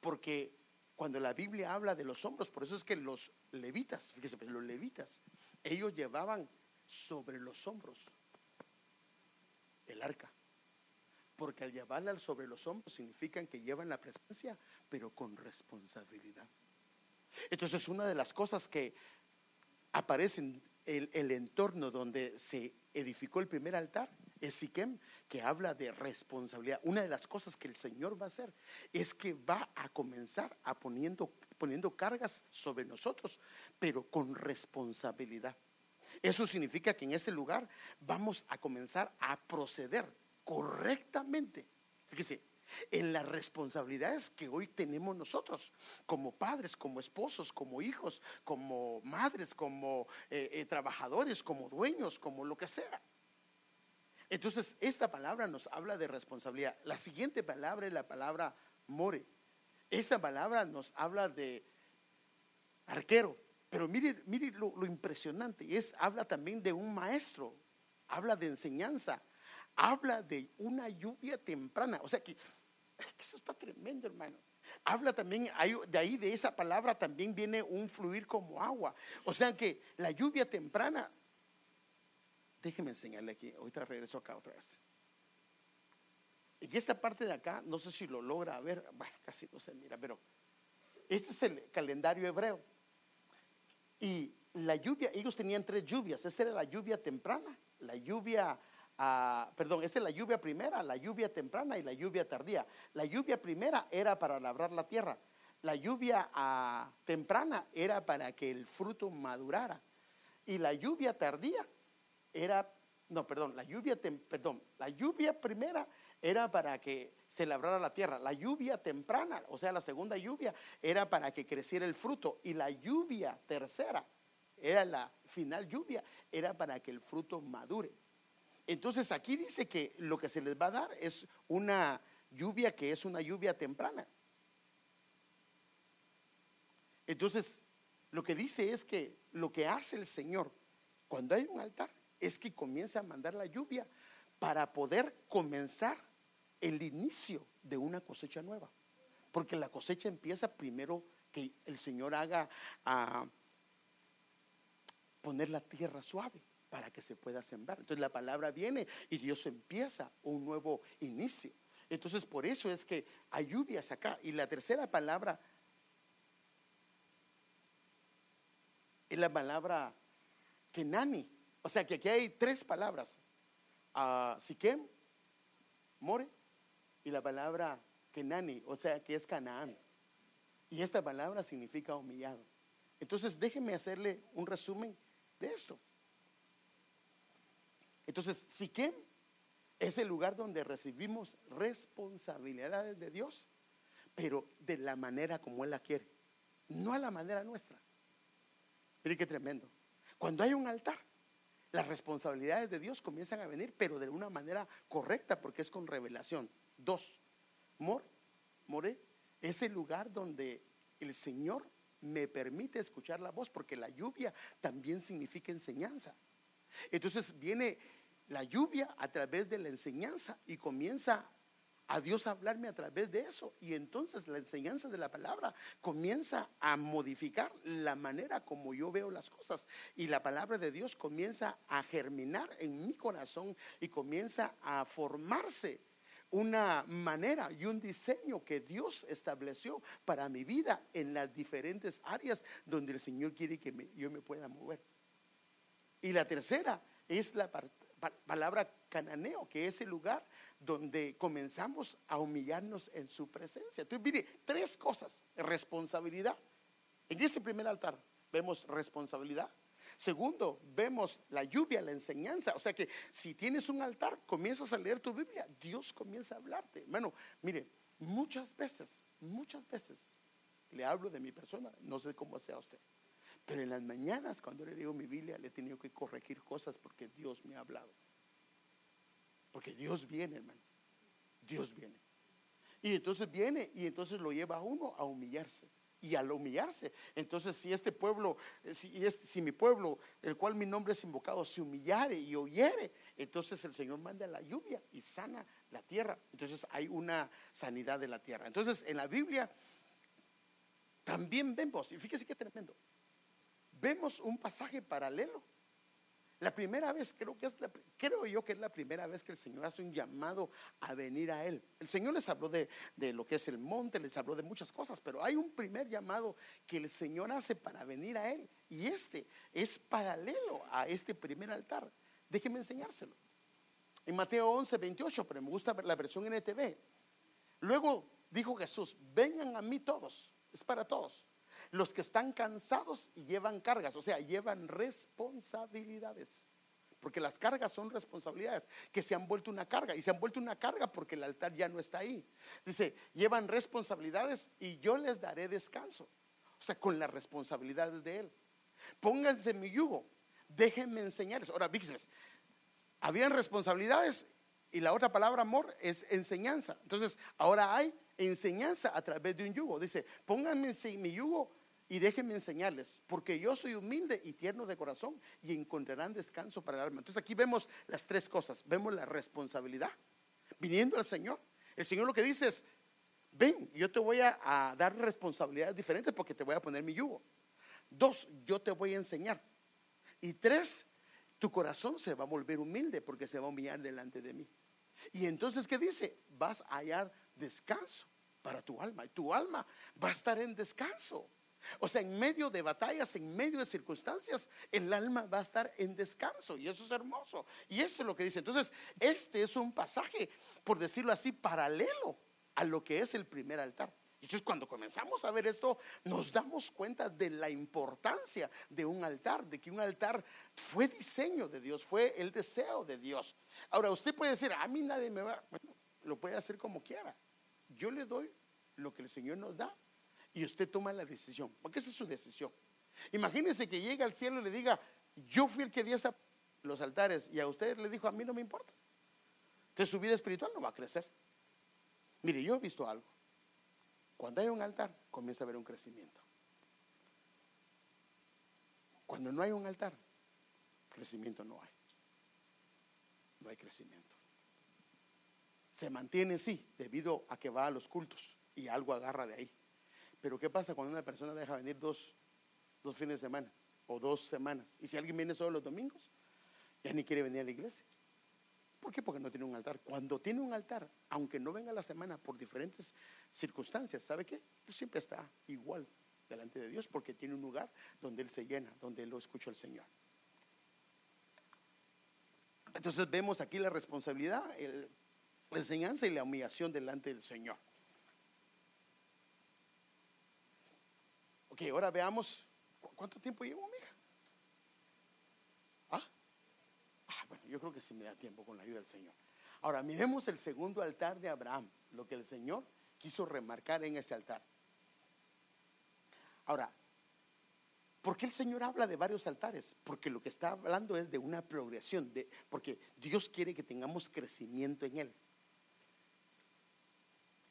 Speaker 1: Porque cuando la Biblia habla de los hombros, por eso es que los levitas, fíjese, los levitas, ellos llevaban sobre los hombros el arca. Porque al llevarla sobre los hombros significan que llevan la presencia, pero con responsabilidad. Entonces, una de las cosas que aparece en el, entorno donde se edificó el primer altar es Siquem, que habla de responsabilidad. Una de las cosas que el Señor va a hacer es que va a comenzar a poniendo, poniendo cargas sobre nosotros, pero con responsabilidad. Eso significa que en este lugar vamos a comenzar a proceder correctamente, fíjese, en las responsabilidades que hoy tenemos nosotros, como padres, como esposos, como hijos, como madres, como eh, eh, trabajadores, como dueños, como lo que sea. Entonces, esta palabra nos habla de responsabilidad. La siguiente palabra es la palabra more. Esta palabra nos habla de arquero. Pero mire, mire lo, lo impresionante, es, habla también de un maestro, habla de enseñanza, habla de una lluvia temprana. O sea que, eso está tremendo, hermano. Habla también, de ahí de esa palabra también viene un fluir como agua. O sea que la lluvia temprana, déjeme enseñarle aquí, ahorita regreso acá otra vez. En esta parte de acá, no sé si lo logra ver, bueno, casi no se mira, pero este es el calendario hebreo. Y la lluvia, ellos tenían tres lluvias. Esta era la lluvia temprana, la lluvia perdón, esta es la lluvia primera, la lluvia temprana y la lluvia tardía. La lluvia primera era para labrar la tierra. La lluvia ah, temprana era para que el fruto madurara. Y la lluvia tardía era, no, perdón, la lluvia, perdón, la lluvia primera era para que se labrara la tierra. La lluvia temprana, o sea, la segunda lluvia, era para que creciera el fruto. Y la lluvia tercera, era la final lluvia, era para que el fruto madure. Entonces aquí dice que lo que se les va a dar es una lluvia que es una lluvia temprana. Entonces, lo que dice es que lo que hace el Señor cuando hay un altar es que comienza a mandar la lluvia para poder comenzar el inicio de una cosecha nueva. Porque la cosecha empieza primero que el Señor haga a poner la tierra suave para que se pueda sembrar. Entonces la palabra viene y Dios empieza un nuevo inicio. Entonces por eso es que hay lluvias acá. Y la tercera palabra es la palabra Kenani. O sea que aquí hay tres palabras. Uh, Siquem, More y la palabra Kenani, o sea que es Canaán. Y esta palabra significa humillado. Entonces déjenme hacerle un resumen de esto. Entonces, Siquem es el lugar donde recibimos responsabilidades de Dios, pero de la manera como Él la quiere. no a la manera nuestra. Mire qué tremendo. Cuando hay un altar, las responsabilidades de Dios comienzan a venir, pero de una manera correcta, porque es con revelación. Dos, Mor, More, es el lugar donde el Señor me permite escuchar la voz, porque la lluvia también significa enseñanza. Entonces viene la lluvia a través de la enseñanza y comienza a Dios hablarme a través de eso. Y entonces la enseñanza de la palabra comienza a modificar la manera como yo veo las cosas. Y la palabra de Dios comienza a germinar en mi corazón y comienza a formarse una manera y un diseño que Dios estableció para mi vida en las diferentes áreas donde el Señor quiere que yo me pueda mover. Y la tercera es la palabra cananeo, que es el lugar donde comenzamos a humillarnos en su presencia. Entonces, mire, tres cosas. Responsabilidad. En este primer altar vemos responsabilidad. Segundo, vemos la lluvia, la enseñanza. O sea que si tienes un altar, comienzas a leer tu Biblia, Dios comienza a hablarte. Bueno, mire, muchas veces, muchas veces le hablo de mi persona, no sé cómo sea usted. Pero en las mañanas, cuando le digo mi Biblia, le he tenido que corregir cosas porque Dios me ha hablado. Porque Dios viene, hermano. Dios viene. Y entonces viene y entonces lo lleva a uno a humillarse. Y al humillarse, entonces si este pueblo, si, este, si mi pueblo, el cual mi nombre es invocado, se humillare y oyere, entonces el Señor manda la lluvia y sana la tierra. Entonces hay una sanidad de la tierra. Entonces en la Biblia también vemos, y fíjese qué tremendo, vemos un pasaje paralelo la primera vez, creo, que es creo yo que es la primera vez que el Señor hace un llamado a venir a Él. El Señor les habló de, de, lo que es el monte, les habló de muchas cosas, pero hay un primer llamado que el Señor hace para venir a Él. Y este es paralelo a este primer altar. Déjenme enseñárselo. En Mateo 11, 28, pero me gusta la versión NTV. Luego dijo Jesús, vengan a mí todos, es para todos los que están cansados y llevan cargas, o sea, llevan responsabilidades. Porque las cargas son responsabilidades que se han vuelto una carga y se han vuelto una carga porque el altar ya no está ahí. Dice, llevan responsabilidades y yo les daré descanso. O sea, con las responsabilidades de Él. Pónganse mi yugo, déjenme enseñarles. Ahora, fíjense, habían responsabilidades y la otra palabra amor es enseñanza. Entonces, ahora hay enseñanza a través de un yugo. Dice, pónganme mi yugo y déjenme enseñarles, porque yo soy humilde y tierno de corazón y encontrarán descanso para el alma. Entonces aquí vemos las tres cosas. Vemos la responsabilidad, viniendo al Señor. El Señor lo que dice es, ven, yo te voy a, dar responsabilidades diferentes porque te voy a poner mi yugo. Dos, yo te voy a enseñar. Y tres, tu corazón se va a volver humilde porque se va a humillar delante de mí. Y entonces, ¿qué dice? Vas a hallar descanso para tu alma. Y tu alma va a estar en descanso. O sea, en medio de batallas, en medio de circunstancias, el alma va a estar en descanso y eso es hermoso. Y eso es lo que dice. Entonces, este es un pasaje, por decirlo así, paralelo a lo que es el primer altar. Entonces, cuando comenzamos a ver esto, nos damos cuenta de la importancia de un altar, de que un altar fue diseño de Dios, fue el deseo de Dios. Ahora, usted puede decir, a mí nadie me va, bueno, lo puede hacer como quiera. Yo le doy lo que el Señor nos da y usted toma la decisión, porque esa es su decisión. Imagínese que llega al cielo y le diga, yo fui el que di hasta los altares y a usted le dijo, a mí no me importa. Entonces su vida espiritual no va a crecer. Mire, yo he visto algo. Cuando hay un altar, comienza a haber un crecimiento. Cuando no hay un altar, crecimiento no hay. No hay crecimiento. Se mantiene sí, debido a que va a los cultos y algo agarra de ahí. Pero ¿qué pasa cuando una persona deja venir dos, dos fines de semana o dos semanas? Y si alguien viene solo los domingos, ya ni quiere venir a la iglesia. ¿Por qué? Porque no tiene un altar. Cuando tiene un altar, aunque no venga la semana por diferentes circunstancias, ¿sabe qué? Él siempre está igual delante de Dios porque tiene un lugar donde Él se llena, donde Él lo escucha al Señor. Entonces vemos aquí la responsabilidad, la enseñanza y la humillación delante del Señor. Ok, ahora veamos, ¿cuánto tiempo llevo, mija? ¿Ah? ¿Ah? bueno, yo creo que sí me da tiempo con la ayuda del Señor. Ahora, miremos el segundo altar de Abraham, lo que el Señor quiso remarcar en este altar. Ahora, ¿por qué el Señor habla de varios altares? Porque lo que está hablando es de una progresión, de, porque Dios quiere que tengamos crecimiento en Él.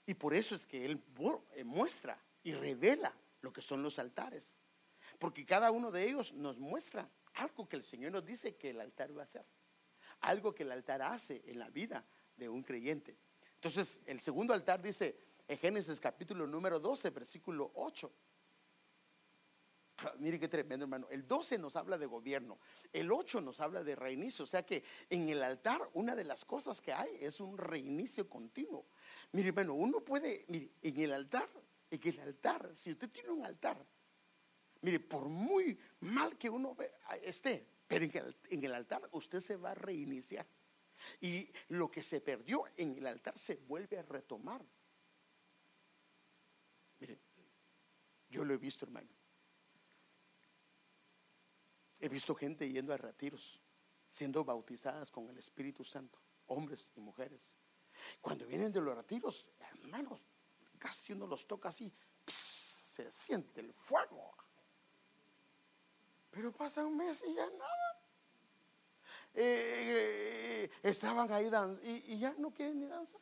Speaker 1: Y por eso es que Él eh, muestra y revela lo que son los altares. Porque cada uno de ellos nos muestra algo que el Señor nos dice que el altar va a hacer. Algo que el altar hace en la vida de un creyente. Entonces, el segundo altar dice en Génesis capítulo número 12, versículo 8. Mire qué tremendo, hermano. El 12 nos habla de gobierno. El 8 nos habla de reinicio. O sea que en el altar, una de las cosas que hay es un reinicio continuo. Mire, hermano, uno puede, mire, en el altar, en el altar, si usted tiene un altar, mire, por muy mal que uno esté, pero en el altar usted se va a reiniciar. Y lo que se perdió en el altar se vuelve a retomar. Miren, yo lo he visto, hermano. He visto gente yendo a retiros, siendo bautizadas con el Espíritu Santo, hombres y mujeres. Cuando vienen de los retiros, hermanos, casi uno los toca así, se siente el fuego. Pero pasa un mes y ya nada. Eh, estaban ahí danzando y, ya no quieren ni danzar.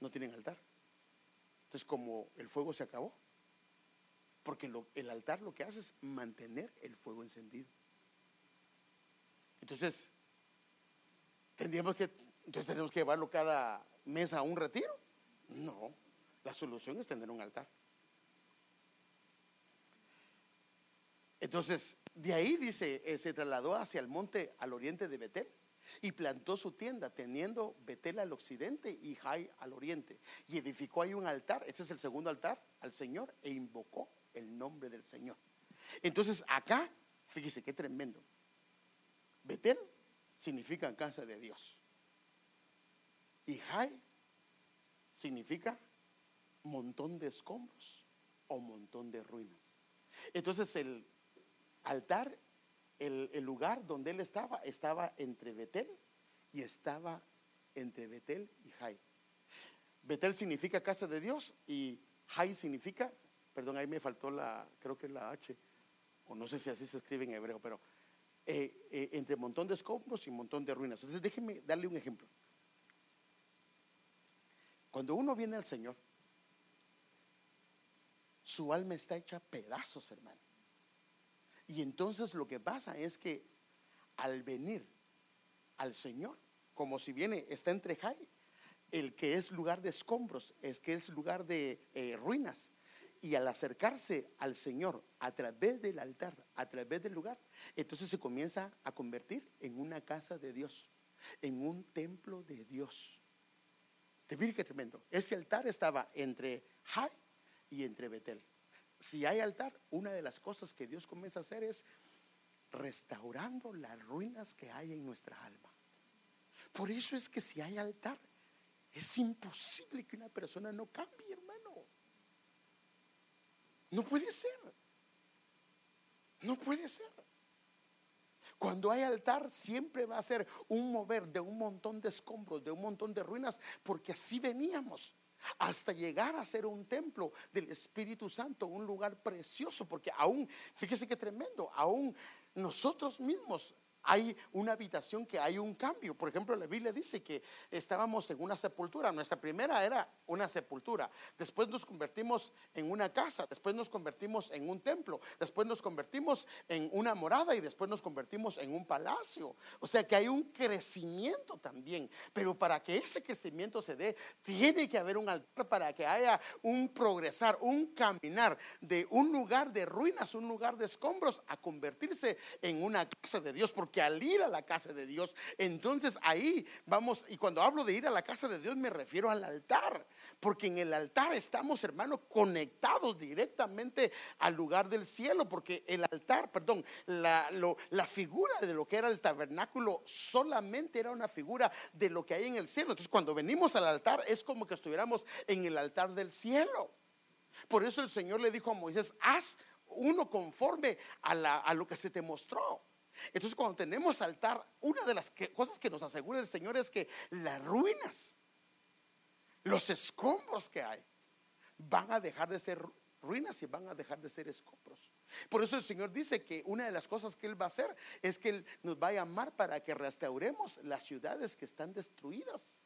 Speaker 1: No tienen altar. Entonces, como el fuego se acabó, porque el altar lo que hace es mantener el fuego encendido. Entonces, tendríamos que, entonces tenemos que llevarlo cada mes a un retiro. No, la solución es tener un altar. Entonces, de ahí dice, eh, se trasladó hacia el monte al oriente de Betel y plantó su tienda, teniendo Betel al occidente y Jai al oriente. Y edificó ahí un altar, este es el segundo altar, al Señor, e invocó el nombre del Señor. Entonces, acá, fíjese qué tremendo. Betel significa casa de Dios. Y Jai significa montón de escombros o montón de ruinas. Entonces el altar, el, lugar donde él estaba, estaba entre Betel y estaba entre Betel y Jai. Betel significa casa de Dios y Jai significa, perdón, ahí me faltó la, creo que es la H, o no sé si así se escribe en hebreo, pero eh, eh, entre montón de escombros y montón de ruinas. Entonces déjenme darle un ejemplo. Cuando uno viene al Señor, su alma está hecha pedazos, hermano. Y entonces lo que pasa es que al venir al Señor, como si viene, está entre Jai, el que es lugar de escombros, es que es lugar de eh, ruinas. Y al acercarse al Señor a través del altar, a través del lugar, entonces se comienza a convertir en una casa de Dios, en un templo de Dios. Te mire qué tremendo. Ese altar estaba entre Jai y entre Betel si hay altar, una de las cosas que Dios comienza a hacer es restaurando las ruinas que hay en nuestra alma. Por eso es que si hay altar, es imposible que una persona no cambie, hermano. No puede ser. No puede ser. Cuando hay altar siempre va a ser un mover de un montón de escombros, de un montón de ruinas, porque así veníamos hasta llegar a ser un templo del Espíritu Santo, un lugar precioso, porque aún, fíjese que tremendo, aún nosotros mismos hay una habitación que hay un cambio. Por ejemplo, la Biblia dice que estábamos en una sepultura. Nuestra primera era una sepultura. Después nos convertimos en una casa. Después nos convertimos en un templo. Después nos convertimos en una morada y después nos convertimos en un palacio. O sea que hay un crecimiento también. Pero para que ese crecimiento se dé, tiene que haber un altar para que haya un progresar, un caminar de un lugar de ruinas, un lugar de escombros, a convertirse en una casa de Dios que al ir a la casa de Dios, entonces ahí vamos, y cuando hablo de ir a la casa de Dios me refiero al altar, porque en el altar estamos, hermanos, conectados directamente al lugar del cielo, porque el altar, perdón, la, la figura de lo que era el tabernáculo solamente era una figura de lo que hay en el cielo. Entonces cuando venimos al altar es como que estuviéramos en el altar del cielo. Por eso el Señor le dijo a Moisés, haz uno conforme a, a lo que se te mostró. Entonces cuando tenemos altar, una de las cosas que nos asegura el Señor es que las ruinas, los escombros que hay, van a dejar de ser ruinas y van a dejar de ser escombros. Por eso el Señor dice que una de las cosas que Él va a hacer es que Él nos va a llamar para que restauremos las ciudades que están destruidas.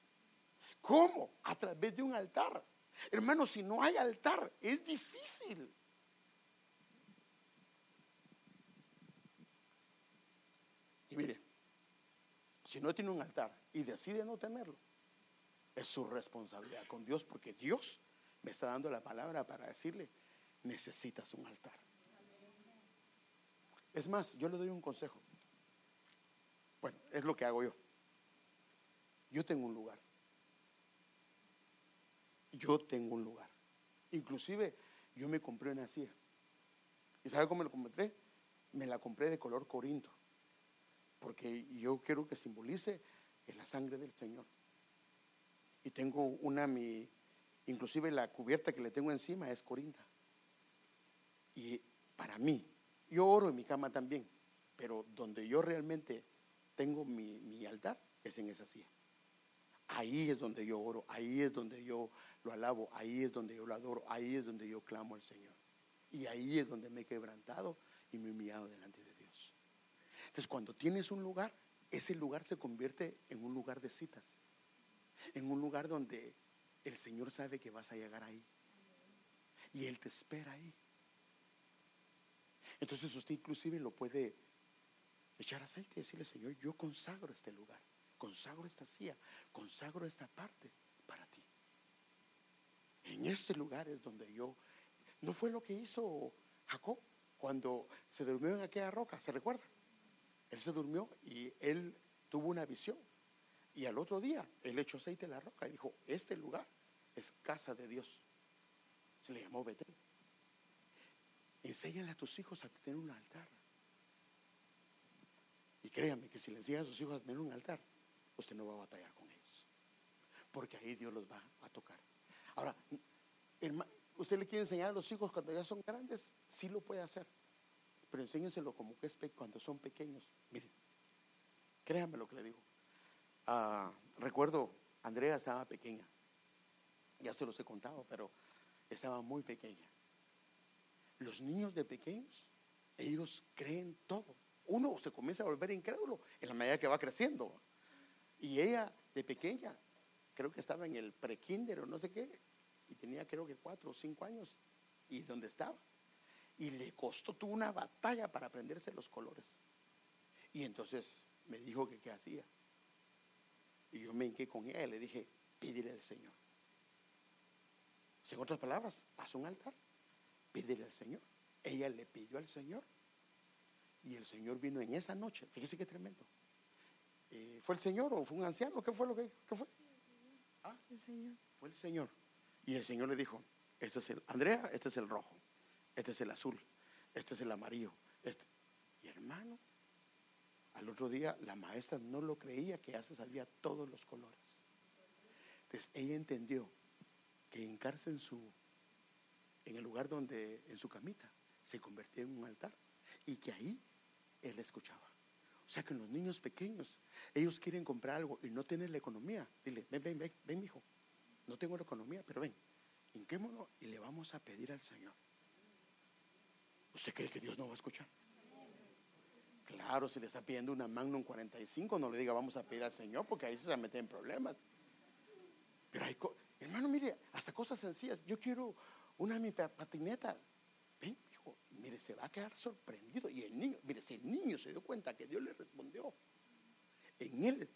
Speaker 1: ¿Cómo? A través de un altar. Hermano, si no hay altar, es difícil. Y mire, si no tiene un altar y decide no tenerlo, es su responsabilidad con Dios, porque Dios me está dando la palabra para decirle, necesitas un altar. Es más, yo le doy un consejo. Bueno, es lo que hago yo. Yo tengo un lugar. Yo tengo un lugar. Inclusive yo me compré una silla. ¿Y sabe cómo me la compré? Me la compré de color corinto. Porque yo quiero que simbolice la sangre del Señor. Y tengo una, mi, inclusive la cubierta que le tengo encima es corinta. Y para mí, yo oro en mi cama también, pero donde yo realmente tengo mi, mi altar es en esa silla. Ahí es donde yo oro, ahí es donde yo lo alabo, ahí es donde yo lo adoro, ahí es donde yo clamo al Señor. Y ahí es donde me he quebrantado y me he humillado delante de. Entonces, cuando tienes un lugar, ese lugar se convierte en un lugar de citas, en un lugar donde el Señor sabe que vas a llegar ahí. Y Él te espera ahí. Entonces usted inclusive lo puede echar aceite y decirle, Señor, yo consagro este lugar, consagro esta silla, consagro esta parte para ti. En este lugar es donde yo, no fue lo que hizo Jacob cuando se durmió en aquella roca, ¿se recuerda? Él se durmió y él tuvo una visión. Y al otro día él echó aceite en la roca y dijo, este lugar es casa de Dios. Se le llamó Betel. Enséñale a tus hijos a tener un altar. Y créanme que si le enseñan a sus hijos a tener un altar, usted no va a batallar con ellos. Porque ahí Dios los va a tocar. Ahora, usted le quiere enseñar a los hijos cuando ya son grandes, sí lo puede hacer. Pero enséñenselo como que es cuando son pequeños. Miren, créanme lo que le digo. Ah, recuerdo, Andrea estaba pequeña. Ya se los he contado, pero estaba muy pequeña. Los niños de pequeños, ellos creen todo. Uno se comienza a volver incrédulo en la medida que va creciendo. Y ella de pequeña, creo que estaba en el prekinder o no sé qué, y tenía creo que cuatro o cinco años, y donde estaba. Y le costó, tuvo una batalla para aprenderse los colores. Y entonces me dijo que qué hacía. Y yo me hinqué con ella y le dije, pídele al Señor. En otras palabras, haz un altar pídele al Señor. Ella le pidió al Señor y el Señor vino en esa noche. Fíjese qué tremendo. Eh, ¿Fue el Señor o fue un anciano? ¿Qué fue lo que fue?
Speaker 2: ¿Ah? El Señor.
Speaker 1: Fue el Señor. Y el Señor le dijo, este es el, Andrea, este es el rojo, este es el azul, este es el amarillo. Este. Y hermano, al otro día la maestra no lo creía que ya se sabía todos los colores. Entonces ella entendió que hincarse en su en el lugar donde, en su camita, se convertía en un altar y que ahí él escuchaba. O sea que los niños pequeños, ellos quieren comprar algo y no tienen la economía. Dile, ven, ven, ven, ven, hijo. No tengo la economía, pero ven, hinquémonos y le vamos a pedir al Señor. ¿Usted cree que Dios no va a escuchar? Claro, si le está pidiendo una Magnum 45, no le diga vamos a pedir al Señor, porque ahí se va a meter en problemas. Pero hay, hermano, mire, hasta cosas sencillas. Yo quiero una mi patineta. Ven, hijo, mire, se va a quedar sorprendido. Y el niño, mire, si el niño se dio cuenta que Dios le respondió, en él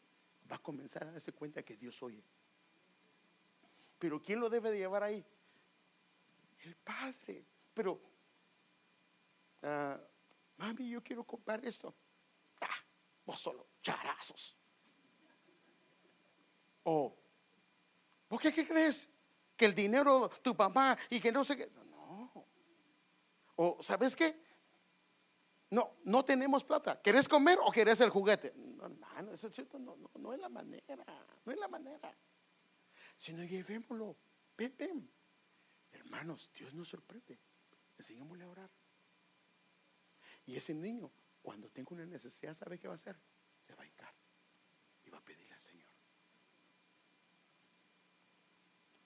Speaker 1: va a comenzar a darse cuenta que Dios oye. Pero ¿quién lo debe de llevar ahí? El padre. Pero, ah, mami, yo quiero comprar esto. Ah, vos solo, charazos. O, ¿por qué crees? que el dinero, tu papá y que no sé qué. No. O, ¿sabes qué? No, no tenemos plata. ¿Querés comer o querés el juguete? No, hermano, eso es cierto, no, no, no es la manera, no es la manera. Sino llevémoslo. Ven, ven. Hermanos, Dios nos sorprende. Enseñémosle a orar. Y ese niño, cuando tenga una necesidad, ¿sabe qué va a hacer? Se va a hincar y va a pedirle al Señor.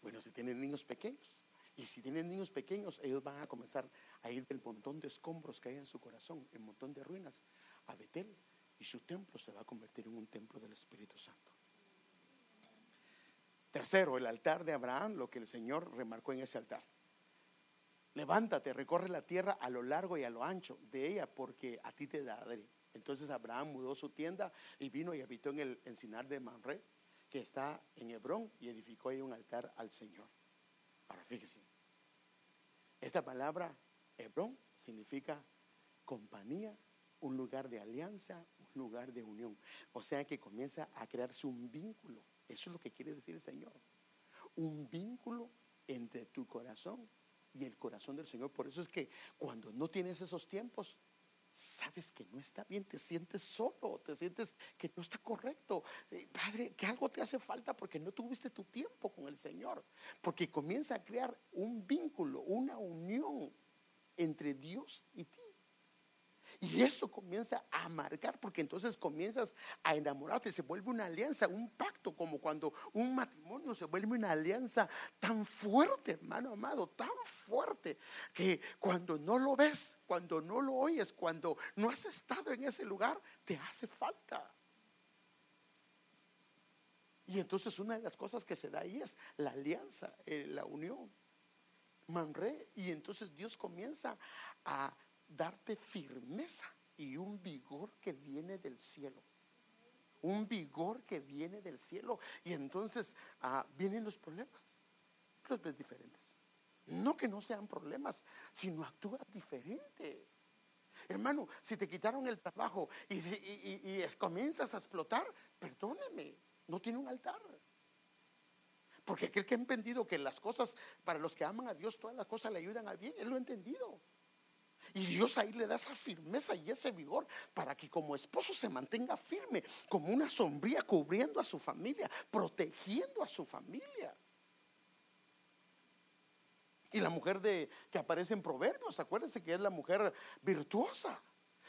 Speaker 1: Bueno, si tienen niños pequeños, Y si tienen niños pequeños, ellos van a comenzar a ir del montón de escombros que hay en su corazón, el montón de ruinas, a Betel. Y su templo se va a convertir en un templo del Espíritu Santo. Tercero, el altar de Abraham, lo que el Señor remarcó en ese altar. Levántate, recorre la tierra a lo largo y a lo ancho de ella, porque a ti te daré. Entonces Abraham mudó su tienda y vino y habitó en el encinar de Manre, que está en Hebrón, y edificó ahí un altar al Señor. Ahora fíjese, esta palabra Hebrón significa compañía, un lugar de alianza, un lugar de unión. O sea que comienza a crearse un vínculo. Eso es lo que quiere decir el Señor. Un vínculo entre tu corazón y el corazón del Señor. Por eso es que cuando no tienes esos tiempos, sabes que no está bien, te sientes solo, te sientes que no está correcto. Eh, padre, que algo te hace falta porque no tuviste tu tiempo con el Señor. Porque comienza a crear un vínculo, una unión entre Dios y ti. Y eso comienza a marcar, porque entonces comienzas a enamorarte, se vuelve una alianza, un pacto, como cuando un matrimonio se vuelve una alianza tan fuerte, hermano amado, tan fuerte, que cuando no lo ves, cuando no lo oyes, cuando no has estado en ese lugar, te hace falta. Y entonces una de las cosas que se da ahí es la alianza, eh, la unión. Manré, y entonces Dios comienza a darte firmeza y un vigor que viene del cielo. Un vigor que viene del cielo. Y entonces ah, vienen los problemas. Los ves diferentes. No que no sean problemas, sino actúas diferente. Hermano, si te quitaron el trabajo y, y, comienzas a explotar, perdóneme, no tiene un altar. Porque aquel que ha entendido que las cosas, para los que aman a Dios, todas las cosas le ayudan a bien, él lo ha entendido. Y Dios ahí le da esa firmeza y ese vigor para que como esposo se mantenga firme, como una sombría cubriendo a su familia, protegiendo a su familia. Y la mujer de, que aparece en Proverbios, acuérdense que es la mujer virtuosa.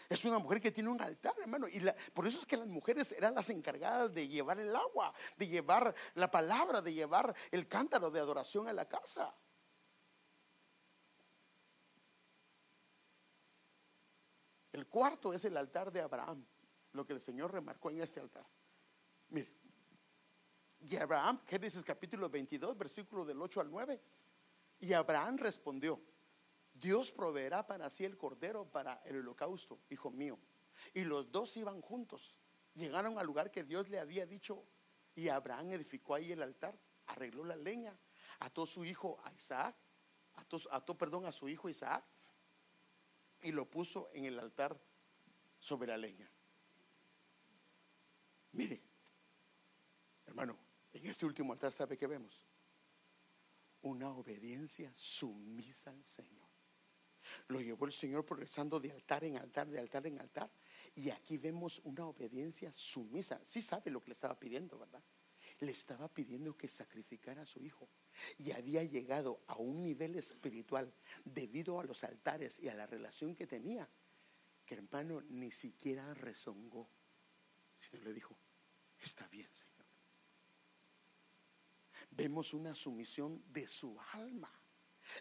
Speaker 1: Es una mujer que tiene un altar, hermano. Y por eso es que las mujeres eran las encargadas de llevar el agua, de llevar la palabra, de llevar el cántaro de adoración a la casa. El cuarto es el altar de Abraham, lo que el Señor remarcó en este altar. Mire, y Abraham, Génesis capítulo 22, versículo del 8 al 9. Y Abraham respondió, Dios proveerá para sí el cordero para el holocausto, hijo mío. Y los dos iban juntos. Llegaron al lugar que Dios le había dicho y Abraham edificó ahí el altar, arregló la leña, ató su hijo a Isaac, ató, ató perdón a su hijo Isaac y lo puso en el altar sobre la leña. Mire, hermano, en este último altar, ¿sabe qué vemos? Una obediencia sumisa al Señor. Lo llevó el Señor progresando de altar en altar, de altar en altar. Y aquí vemos una obediencia sumisa. Sí sabe lo que le estaba pidiendo, ¿verdad? Le estaba pidiendo que sacrificara a su hijo y había llegado a un nivel espiritual debido a los altares y a la relación que tenía, que hermano ni siquiera rezongó, sino le dijo, está bien, Señor. Vemos una sumisión de su alma.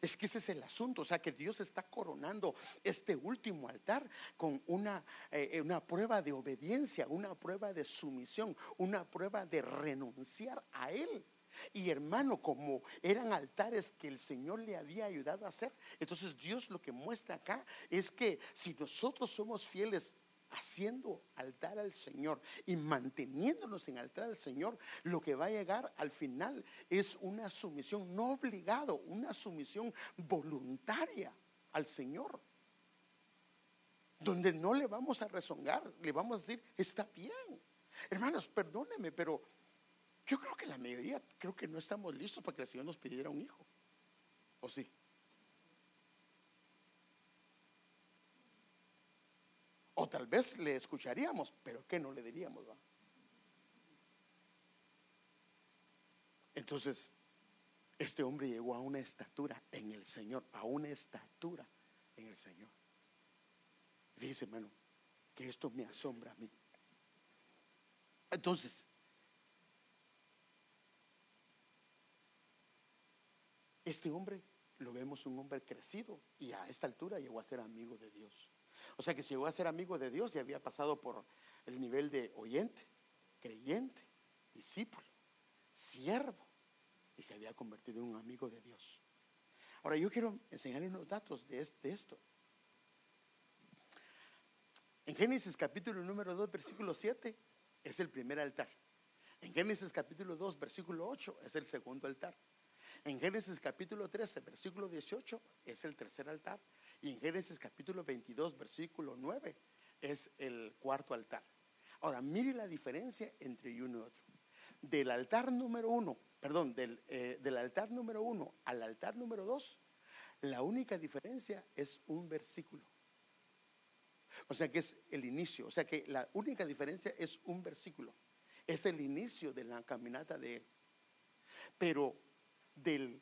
Speaker 1: Es que ese es el asunto, o sea que Dios está coronando este último altar con una, eh, una prueba de obediencia, una prueba de sumisión, una prueba de renunciar a Él. Y hermano, como eran altares que el Señor le había ayudado a hacer, entonces Dios lo que muestra acá es que si nosotros somos fieles haciendo altar al Señor y manteniéndonos en altar al Señor, lo que va a llegar al final es una sumisión no obligado, una sumisión voluntaria al Señor. Donde no le vamos a rezongar, le vamos a decir, está bien. Hermanos, perdóneme, pero yo creo que la mayoría, creo que no estamos listos para que el Señor nos pidiera un hijo. ¿O sí? Tal vez le escucharíamos, pero ¿qué no le diríamos? Entonces, este hombre llegó a una estatura en el Señor, a una estatura en el Señor. Dice, hermano, que esto me asombra a mí. Entonces, este hombre lo vemos un hombre crecido y a esta altura llegó a ser amigo de Dios. O sea que si llegó a ser amigo de Dios, ya había pasado por el nivel de oyente, creyente, discípulo, siervo, y se había convertido en un amigo de Dios. Ahora yo quiero enseñarles unos datos de, esto. En Génesis capítulo número 2, versículo 7, es el primer altar. En Génesis capítulo 2, versículo 8, es el segundo altar. En Génesis capítulo 13, versículo 18, es el tercer altar. Y en Génesis capítulo 22, versículo 9, es el cuarto altar. Ahora, mire la diferencia entre uno y otro. Del altar número uno, perdón, del, eh, del altar número uno al altar número dos, la única diferencia es un versículo. O sea que es el inicio. O sea que la única diferencia es un versículo. Es el inicio de la caminata de él. Pero del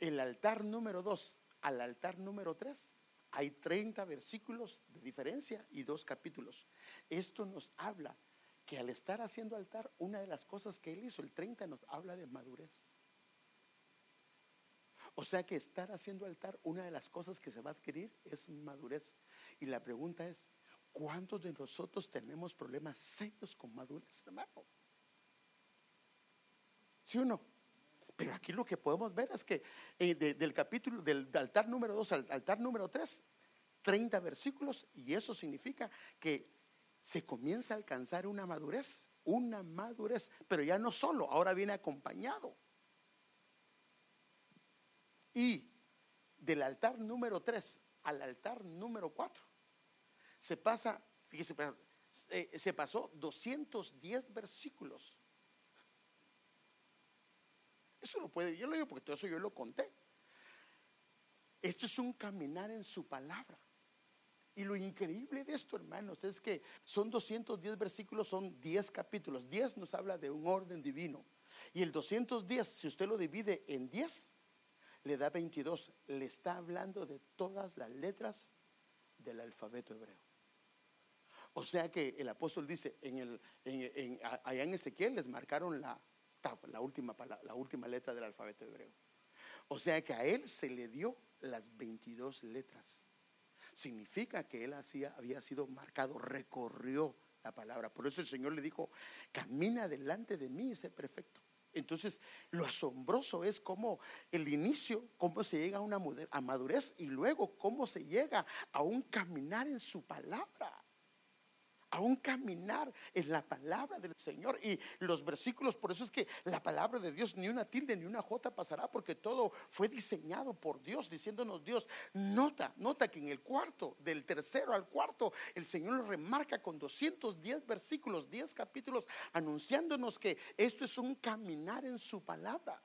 Speaker 1: el altar número 2 al altar número 3 hay 30 versículos de diferencia y dos capítulos. Esto nos habla que al estar haciendo altar, una de las cosas que él hizo, el 30 nos habla de madurez. O sea que estar haciendo altar, una de las cosas que se va a adquirir es madurez. Y la pregunta es, ¿cuántos de nosotros tenemos problemas serios con madurez, hermano? ¿Sí o no? Pero aquí lo que podemos ver es que eh, del capítulo, del, altar número 2 al altar número 3, 30 versículos, y eso significa que se comienza a alcanzar una madurez, una madurez, pero ya no solo, ahora viene acompañado. Y del altar número 3 al altar número 4, se pasa, fíjese, eh, se pasó 210 versículos eso lo puede, yo lo digo porque todo eso yo lo conté. Esto es un caminar en su palabra. Y lo increíble de esto, hermanos, es que son 210 versículos, son 10 capítulos. 10 nos habla de un orden divino. Y el 210, si usted lo divide en 10, le da 22. Le está hablando de todas las letras del alfabeto hebreo. O sea que el apóstol dice, en el, allá en Ezequiel les marcaron la, la última, la última letra del alfabeto hebreo. O sea que a él se le dio las 22 letras. Significa que él hacía, había sido marcado, recorrió la palabra. Por eso el Señor le dijo, camina delante de mí ese perfecto. Entonces, lo asombroso es cómo el inicio, cómo se llega a una madurez y luego cómo se llega a un caminar en su palabra a un caminar en la palabra del Señor. Y los versículos, por eso es que la palabra de Dios, ni una tilde ni una jota pasará, porque todo fue diseñado por Dios, diciéndonos Dios, nota, nota que en el cuarto, del tercero al cuarto, el Señor lo remarca con 210 versículos, 10 capítulos, anunciándonos que esto es un caminar en su palabra.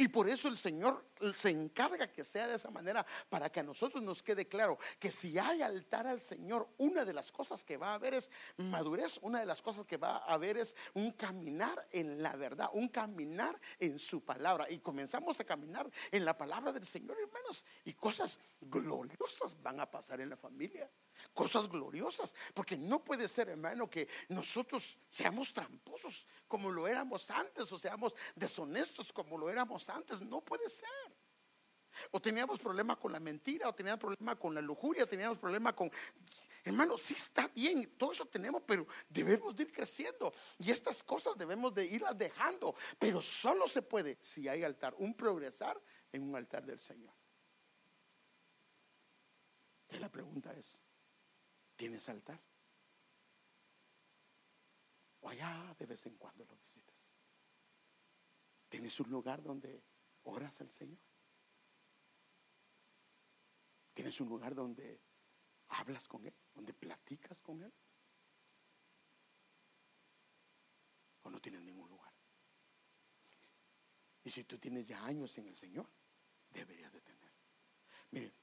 Speaker 1: Y por eso el Señor se encarga que sea de esa manera para que a nosotros nos quede claro que si hay altar al Señor, una de las cosas que va a haber es madurez, una de las cosas que va a haber es un caminar en la verdad, un caminar en su palabra. Y comenzamos a caminar en la palabra del Señor, hermanos, y cosas gloriosas van a pasar en la familia cosas gloriosas, porque no puede ser, hermano, que nosotros seamos tramposos como lo éramos antes o seamos deshonestos como lo éramos antes, no puede ser. O teníamos problema con la mentira, o teníamos problema con la lujuria, teníamos problema con... Hermano, sí está bien, todo eso tenemos, pero debemos de ir creciendo. Y estas cosas debemos de irlas dejando. Pero solo se puede si hay altar, un progresar en un altar del Señor. La pregunta es, ¿Tienes altar? O allá de vez en cuando lo visitas. ¿Tienes un lugar donde oras al Señor? ¿Tienes un lugar donde hablas con Él? ¿Donde platicas con Él? ¿O no tienes ningún lugar? Y si tú tienes ya años en el Señor, deberías de tener. Miren,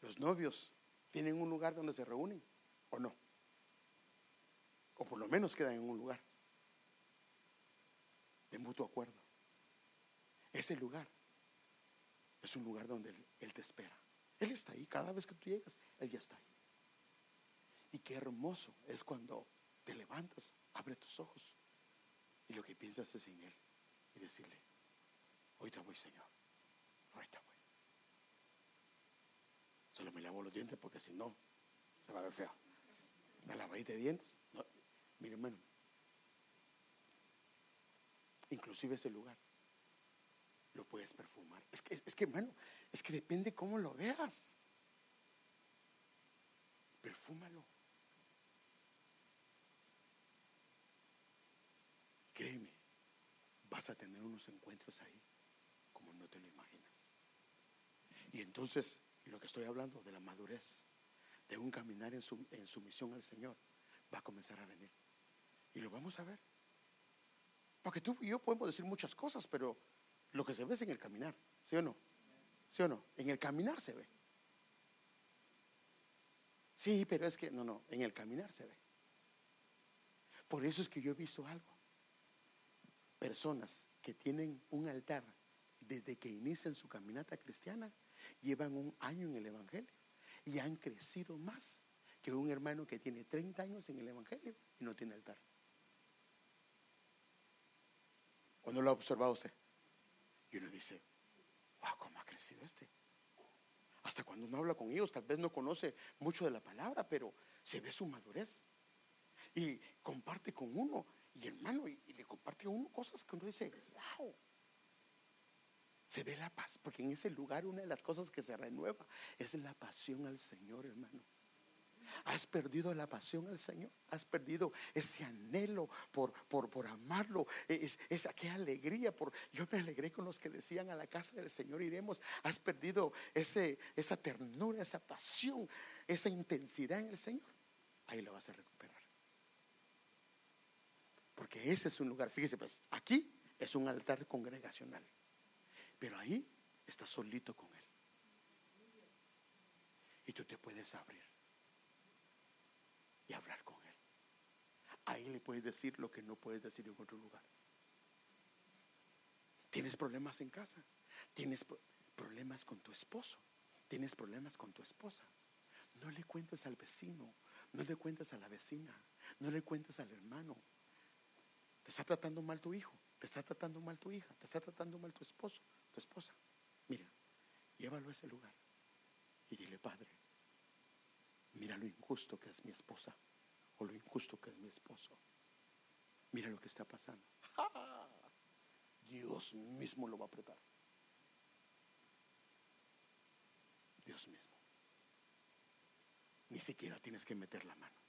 Speaker 1: los novios ¿Tienen un lugar donde se reúnen o no? O por lo menos quedan en un lugar de mutuo acuerdo. Ese lugar es un lugar donde él, te espera. Él está ahí. Cada vez que tú llegas, Él ya está ahí. Y qué hermoso es cuando te levantas, abre tus ojos y lo que piensas es en Él y decirle, Ahorita voy, Señor. Ahorita voy. Solo me lavo los dientes porque si no, se va a ver feo. Me laváis de dientes. No. Mire, hermano. Inclusive ese lugar lo puedes perfumar. Es que, es que, hermano, es que depende cómo lo veas. Perfúmalo. Créeme, vas a tener unos encuentros ahí como no te lo imaginas. Y entonces, lo que estoy hablando de la madurez, de un caminar en, su, en sumisión al Señor, va a comenzar a venir. Y lo vamos a ver. Porque tú y yo podemos decir muchas cosas, pero lo que se ve es en el caminar, ¿sí o no? ¿Sí o no? En el caminar se ve. Sí, pero es que, no, no, en el caminar se ve. Por eso es que yo he visto algo. Personas que tienen un altar desde que inician su caminata cristiana, llevan un año en el Evangelio y han crecido más que un hermano que tiene 30 años en el Evangelio y no tiene altar. ¿O lo ha observado usted? Y uno dice, wow, ¿cómo ha crecido este? Hasta cuando uno habla con ellos, tal vez no conoce mucho de la palabra, pero se ve su madurez. Y comparte con uno, y hermano, y, le comparte a uno cosas que uno dice, wow. Se ve la paz, porque en ese lugar una de las cosas que se renueva es la pasión al Señor, hermano. Has perdido la pasión al Señor. Has perdido ese anhelo por, por, por amarlo. Es, esa qué alegría. Por, yo me alegré con los que decían a la casa del Señor iremos. Has perdido ese, esa ternura, esa pasión, esa intensidad en el Señor. Ahí lo vas a recuperar. Porque ese es un lugar, fíjese pues, aquí es un altar congregacional. Pero ahí estás solito con Él. Y tú te puedes abrir y hablar con Él. Ahí le puedes decir lo que no puedes decir en otro lugar. Tienes problemas en casa, tienes problemas con tu esposo, tienes problemas con tu esposa. No le cuentes al vecino, no le cuentes a la vecina, no le cuentes al hermano. Te está tratando mal tu hijo, te está tratando mal tu hija, te está tratando mal tu esposo, tu esposa. Mira, llévalo a ese lugar y dile, Padre, mira lo injusto que es mi esposa o lo injusto que es mi esposo. Mira lo que está pasando. Dios mismo lo va a apretar. Dios mismo. Ni siquiera tienes que meter la mano.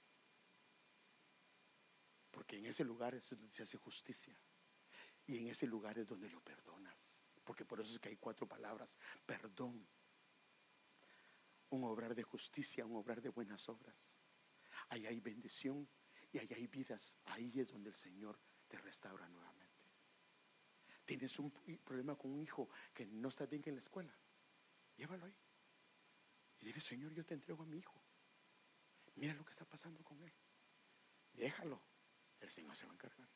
Speaker 1: Porque en ese lugar es donde se hace justicia. Y en ese lugar es donde lo perdonas. Porque por eso es que hay cuatro palabras. Perdón, un obrar de justicia, un obrar de buenas obras. Ahí hay bendición y ahí hay vidas. Ahí es donde el Señor te restaura nuevamente. Tienes un problema con un hijo que no está bien en la escuela. Llévalo ahí. Y dile, Señor, yo te entrego a mi hijo. Mira lo que está pasando con él. Déjalo. El Señor se va a encargar.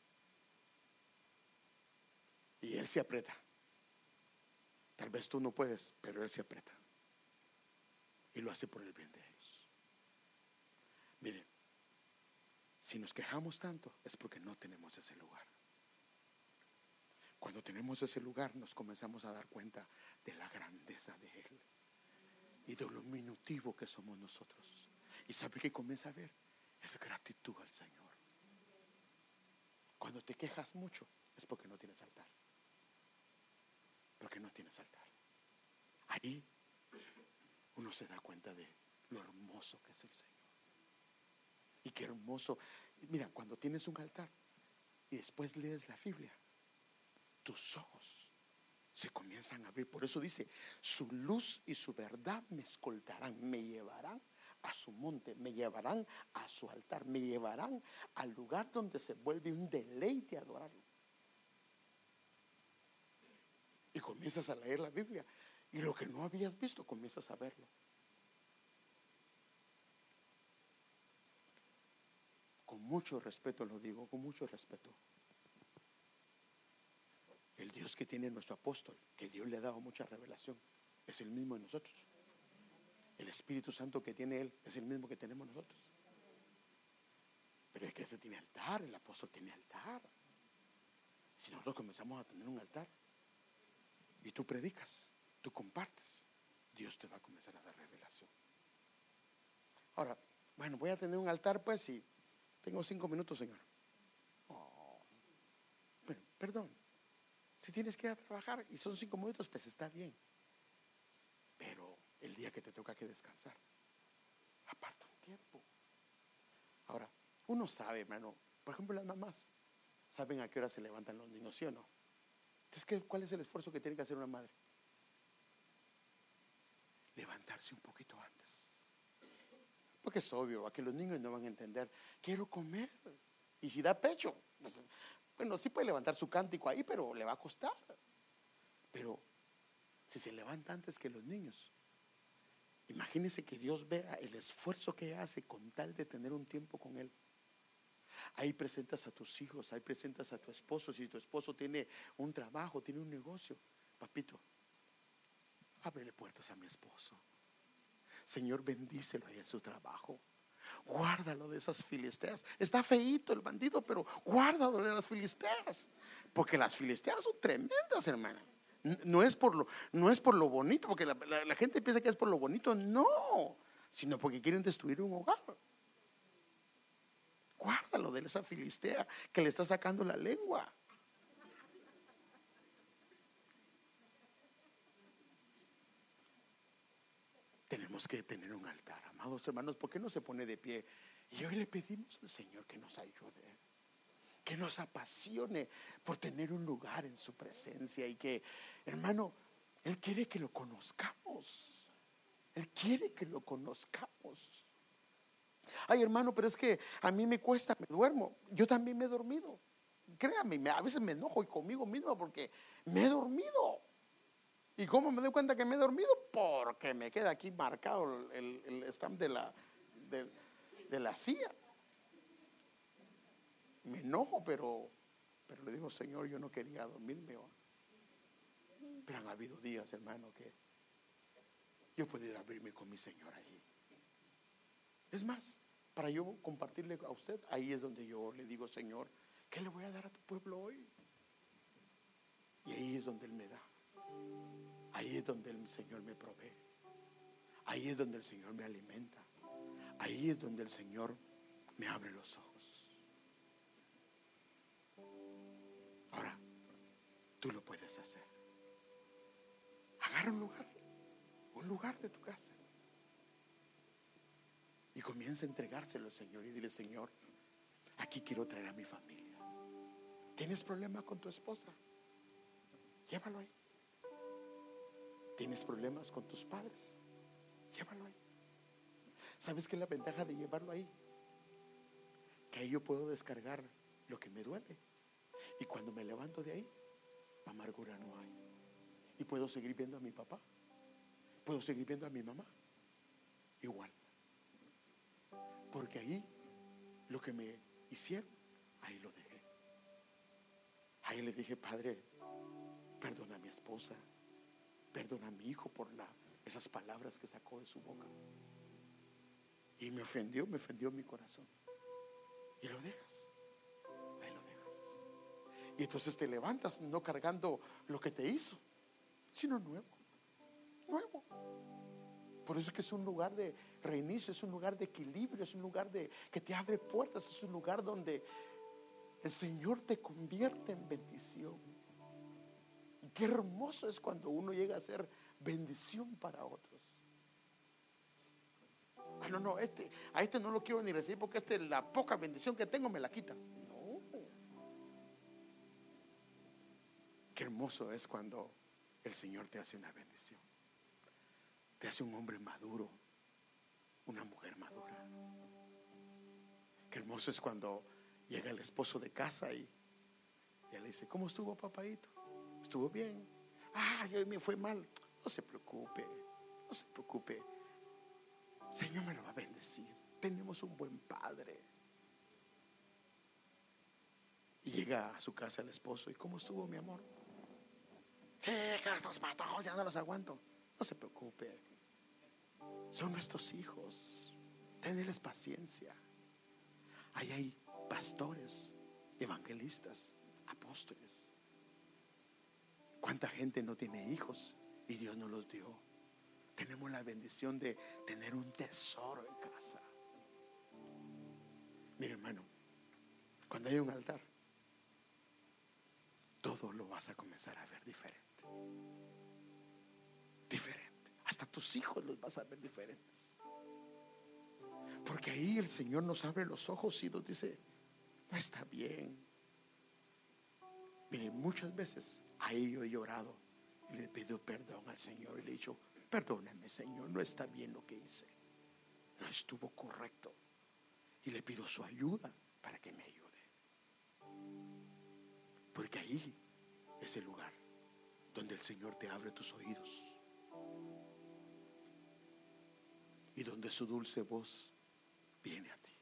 Speaker 1: Y Él se aprieta. Tal vez tú no puedes, pero Él se aprieta. Y lo hace por el bien de ellos. Miren, si nos quejamos tanto es porque no tenemos ese lugar. Cuando tenemos ese lugar nos comenzamos a dar cuenta de la grandeza de Él y de lo minutivo que somos nosotros. Y sabe que comienza a ver es gratitud al Señor. Cuando te quejas mucho es porque no tienes altar. Porque no tienes altar. Ahí uno se da cuenta de lo hermoso que es el Señor. Y qué hermoso. Mira, cuando tienes un altar y después lees la Biblia, tus ojos se comienzan a abrir. Por eso dice, su luz y su verdad me escoltarán, me llevarán a su monte, me llevarán a su altar, me llevarán al lugar donde se vuelve un deleite adorarlo. Y comienzas a leer la Biblia y lo que no habías visto comienzas a verlo. Con mucho respeto lo digo, con mucho respeto. El Dios que tiene nuestro apóstol, que Dios le ha dado mucha revelación, es el mismo en nosotros. El Espíritu Santo que tiene Él es el mismo que tenemos nosotros. Pero es que ese tiene altar, el apóstol tiene altar. Si nosotros comenzamos a tener un altar, y tú predicas, tú compartes, Dios te va a comenzar a dar revelación. Ahora, bueno, voy a tener un altar pues y tengo cinco minutos, Señor. Oh, bueno, perdón. Si tienes que ir a trabajar y son cinco minutos, pues está bien. Pero el día que te toca que descansar, aparta un tiempo. Ahora, uno sabe, hermano, por ejemplo, las mamás saben a qué hora se levantan los niños, ¿sí o no? Entonces, ¿cuál es el esfuerzo que tiene que hacer una madre? Levantarse un poquito antes. Porque es obvio, a que los niños no van a entender, quiero comer. Y si da pecho, pues, bueno, sí puede levantar su cántico ahí, pero le va a costar. Pero si se levanta antes que los niños, imagínese que Dios vea el esfuerzo que hace con tal de tener un tiempo con Él. Ahí presentas a tus hijos, ahí presentas a tu esposo. Si tu esposo tiene un trabajo, tiene un negocio, papito, ábrele puertas a mi esposo. Señor, bendícelo ahí en su trabajo. Guárdalo de esas filisteas. Está feito el bandido, pero guárdalo de las filisteas. Porque las filisteas son tremendas, hermana. No es por lo, no es por lo bonito, porque la gente piensa que es por lo bonito. No, sino porque quieren destruir un hogar. Guárdalo de esa filistea que le está sacando la lengua. Tenemos que tener un altar, amados hermanos. ¿Por qué no se pone de pie? Y hoy le pedimos al Señor que nos ayude, que nos apasione por tener un lugar en su presencia y que, hermano, Él quiere que lo conozcamos. Él quiere que lo conozcamos. Ay, hermano, pero es que a mí me cuesta, me duermo. Yo también me he dormido. Créame, a veces me enojo y conmigo mismo porque me he dormido. ¿Y cómo me doy cuenta que me he dormido? Porque me queda aquí marcado el, stamp de la, de, la silla. Me enojo, pero, pero le digo, Señor, yo no quería dormirme. Pero han habido días, hermano, que yo he podido abrirme con mi Señor ahí. Es más, para yo compartirle a usted, ahí es donde yo le digo, Señor, ¿qué le voy a dar a tu pueblo hoy? Y ahí es donde Él me da. Ahí es donde el Señor me provee. Ahí es donde el Señor me alimenta. Ahí es donde el Señor me abre los ojos. Ahora, tú lo puedes hacer. Agarra un lugar, un lugar de tu casa. Y comienza a entregárselo al Señor y dile, Señor, aquí quiero traer a mi familia. ¿Tienes problema con tu esposa? Llévalo ahí. ¿Tienes problemas con tus padres? Llévalo ahí. ¿Sabes qué es la ventaja de llevarlo ahí? Que ahí yo puedo descargar lo que me duele. Y cuando me levanto de ahí, amargura no hay. Y puedo seguir viendo a mi papá. Puedo seguir viendo a mi mamá. Igual. Porque ahí lo que me hicieron, ahí lo dejé. Ahí le dije, Padre, perdona a mi esposa, perdona a mi hijo por esas palabras que sacó de su boca. Y me ofendió, me ofendió mi corazón. Y lo dejas. Ahí lo dejas. Y entonces te levantas no cargando lo que te hizo, sino nuevo. Nuevo. Por eso es que es un lugar de reinicio, es un lugar de equilibrio, es un lugar de que te abre puertas, es un lugar donde el Señor te convierte en bendición. Y qué hermoso es cuando uno llega a ser bendición para otros. Ah, no, no, este, a este no lo quiero ni recibir porque este, la poca bendición que tengo me la quita. No. Qué hermoso es cuando el Señor te hace una bendición te hace un hombre maduro, una mujer madura. Qué hermoso es cuando llega el esposo de casa y, y le dice, ¿cómo estuvo papadito? ¿Estuvo bien? Ah, yo me fue mal. No se preocupe, no se preocupe. Señor me lo va a bendecir. Tenemos un buen padre. Y llega a su casa el esposo. ¿Y cómo estuvo mi amor? Sí, estos patojos ya no los aguanto. No se preocupe. Son nuestros hijos. Tenles paciencia. Ahí hay pastores, evangelistas, apóstoles ¿Cuánta gente no tiene hijos y Dios nos los dio? Tenemos la bendición de tener un tesoro en casa. Mire hermano, cuando hay un altar, todo lo vas a comenzar a ver diferente. Diferente. Hasta tus hijos los vas a ver diferentes. Porque ahí el Señor nos abre los ojos y nos dice, no está bien. Mire, muchas veces ahí yo he llorado y le pido perdón al Señor y le he dicho, perdóname Señor, no está bien lo que hice. No estuvo correcto. Y le pido su ayuda para que me ayude. Porque ahí es el lugar donde el Señor te abre tus oídos. Y donde su dulce voz viene a ti.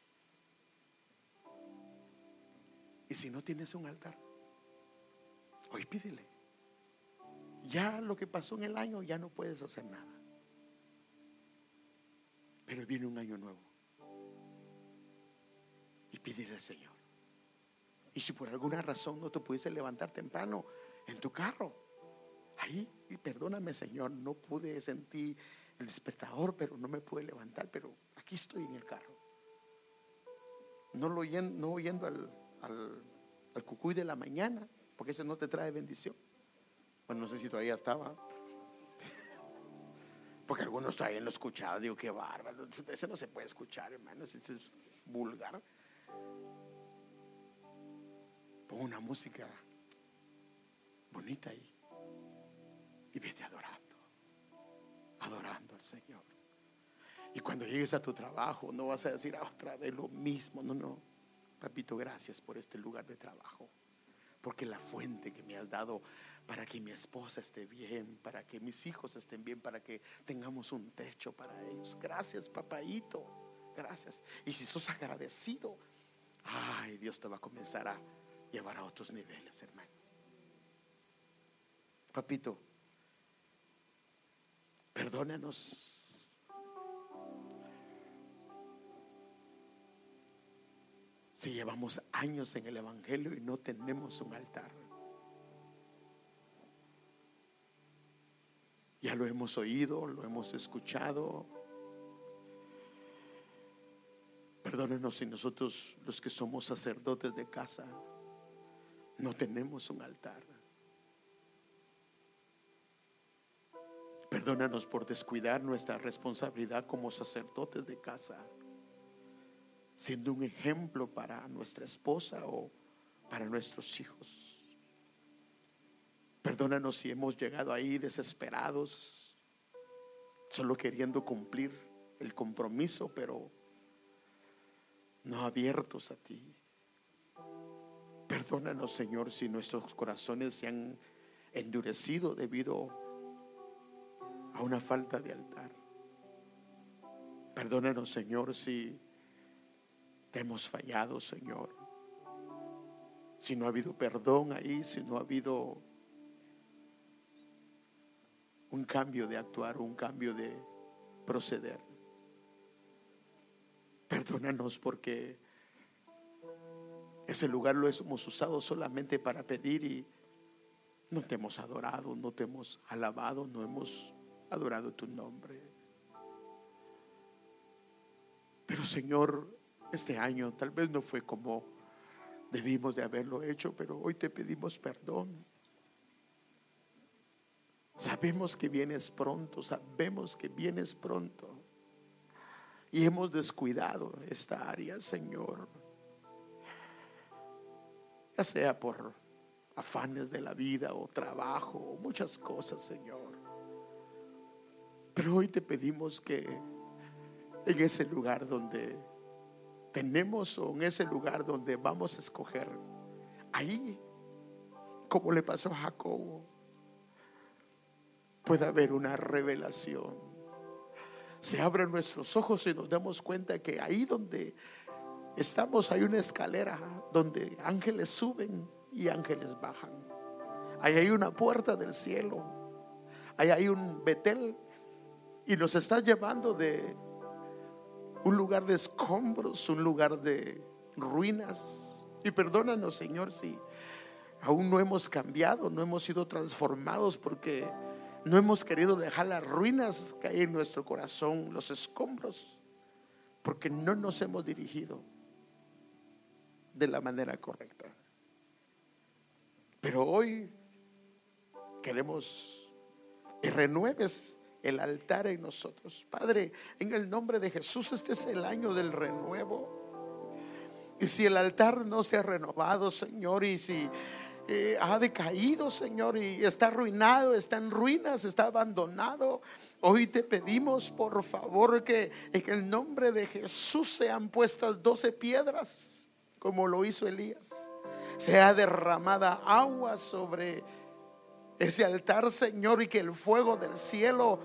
Speaker 1: Y si no tienes un altar, hoy pídele. Ya lo que pasó en el año ya no puedes hacer nada. Pero viene un año nuevo. Y pídele al Señor. Y si por alguna razón no te pudiese levantar temprano en tu carro, ahí, y perdóname Señor, no pude sentir el despertador, pero no me pude levantar, pero aquí estoy en el carro. No, lo oyendo, no oyendo al, al, al cucuy de la mañana, porque ese no te trae bendición. Bueno, no sé si todavía estaba. <laughs> Porque algunos todavía no escuchaban. Digo, qué bárbaro. Ese no se puede escuchar, hermano. Ese es vulgar. Pon una música bonita ahí. Y vete adorando. Adorando al Señor. Y cuando llegues a tu trabajo, no vas a decir ah, otra vez lo mismo. No, no. Papito, gracias por este lugar de trabajo. Porque la fuente que me has dado para que mi esposa esté bien, para que mis hijos estén bien, para que tengamos un techo para ellos. Gracias, papayito. Gracias. Y si sos agradecido, ay, Dios te va a comenzar a llevar a otros niveles, hermano. Papito, perdónanos. Si llevamos años en el Evangelio y no tenemos un altar. Ya lo hemos oído, lo hemos escuchado. Perdónenos si nosotros, los que somos sacerdotes de casa, no tenemos un altar. Perdónanos por descuidar nuestra responsabilidad como sacerdotes de casa, siendo un ejemplo para nuestra esposa o para nuestros hijos. Perdónanos si hemos llegado ahí desesperados, solo queriendo cumplir el compromiso, pero no abiertos a ti. Perdónanos, Señor, si nuestros corazones se han endurecido debido a una falta de altar. Perdónanos, Señor, si te hemos fallado, Señor. Si no ha habido perdón ahí, si no ha habido un cambio de actuar, un cambio de proceder. Perdónanos porque ese lugar lo hemos usado solamente para pedir y no te hemos adorado, no te hemos alabado, no hemos adorado tu nombre. Pero Señor, este año tal vez no fue como debimos de haberlo hecho, pero hoy te pedimos perdón. Sabemos que vienes pronto, sabemos que vienes pronto. Y hemos descuidado esta área, Señor. Ya sea por afanes de la vida o trabajo o muchas cosas, Señor. Pero hoy te pedimos que en ese lugar donde tenemos o en ese lugar donde vamos a escoger, ahí, como le pasó a Jacobo, pueda haber una revelación. Se abren nuestros ojos y nos damos cuenta que ahí donde estamos hay una escalera donde ángeles suben y ángeles bajan. Ahí hay una puerta del cielo. Ahí hay un Betel y nos está llevando de un lugar de escombros, un lugar de ruinas. Y perdónanos, Señor, si Aún no hemos cambiado, no hemos sido transformados porque no hemos querido dejar las ruinas hay en nuestro corazón, los escombros, porque no nos hemos dirigido de la manera correcta. Pero hoy queremos que renueves el altar en nosotros. Padre, en el nombre de Jesús, este es el año del renuevo. Y si el altar no se ha renovado, Señor, y si eh, ha decaído, Señor, y está arruinado, está en ruinas, está abandonado, hoy te pedimos, por favor, que en el nombre de Jesús sean puestas doce piedras, como lo hizo Elías. Sea derramada agua sobre ese altar, Señor, y que el fuego del cielo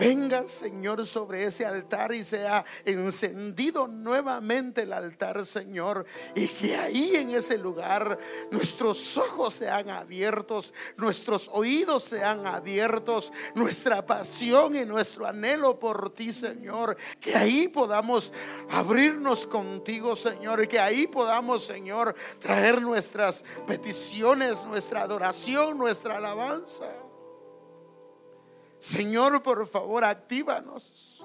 Speaker 1: Venga, Señor, sobre ese altar y sea encendido nuevamente el altar, Señor. Y que ahí en ese lugar nuestros ojos sean abiertos, nuestros oídos sean abiertos, nuestra pasión y nuestro anhelo por ti, Señor. Que ahí podamos abrirnos contigo, Señor. Y que ahí podamos, Señor, traer nuestras peticiones, nuestra adoración, nuestra alabanza. Señor, por favor, actívanos.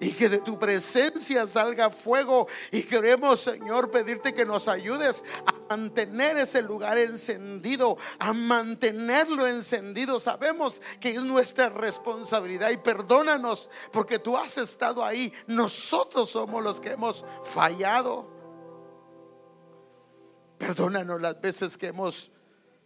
Speaker 1: Y que de tu presencia salga fuego. Y queremos, Señor, pedirte que nos ayudes a mantener ese lugar encendido, a mantenerlo encendido. Sabemos que es nuestra responsabilidad y perdónanos porque tú has estado ahí. Nosotros somos los que hemos fallado. Perdónanos las veces que hemos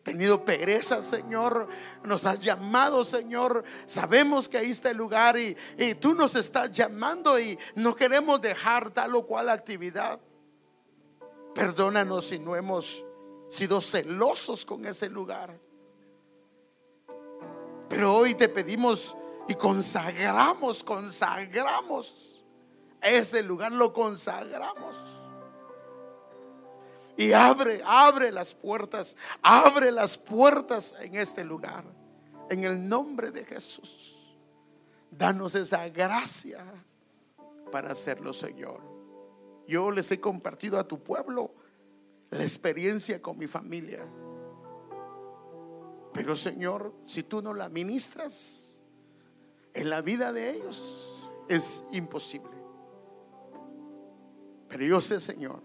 Speaker 1: tenido pereza, Señor. Nos has llamado, Señor. Sabemos que ahí está el lugar y, tú nos estás llamando y no queremos dejar tal o cual actividad. Perdónanos si no hemos sido celosos con ese lugar. Pero hoy te pedimos y consagramos, consagramos ese lugar, lo consagramos. Y abre, abre las puertas, abre las puertas en este lugar. En el nombre de Jesús. Danos esa gracia para hacerlo, Señor. Yo les he compartido a tu pueblo la experiencia con mi familia. Pero Señor, si tú no la ministras en la vida de ellos, es imposible. Pero yo sé, Señor,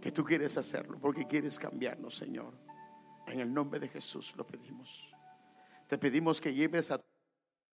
Speaker 1: que tú quieres hacerlo, porque quieres cambiarnos, Señor. En el nombre de Jesús lo pedimos. Te pedimos que lleves a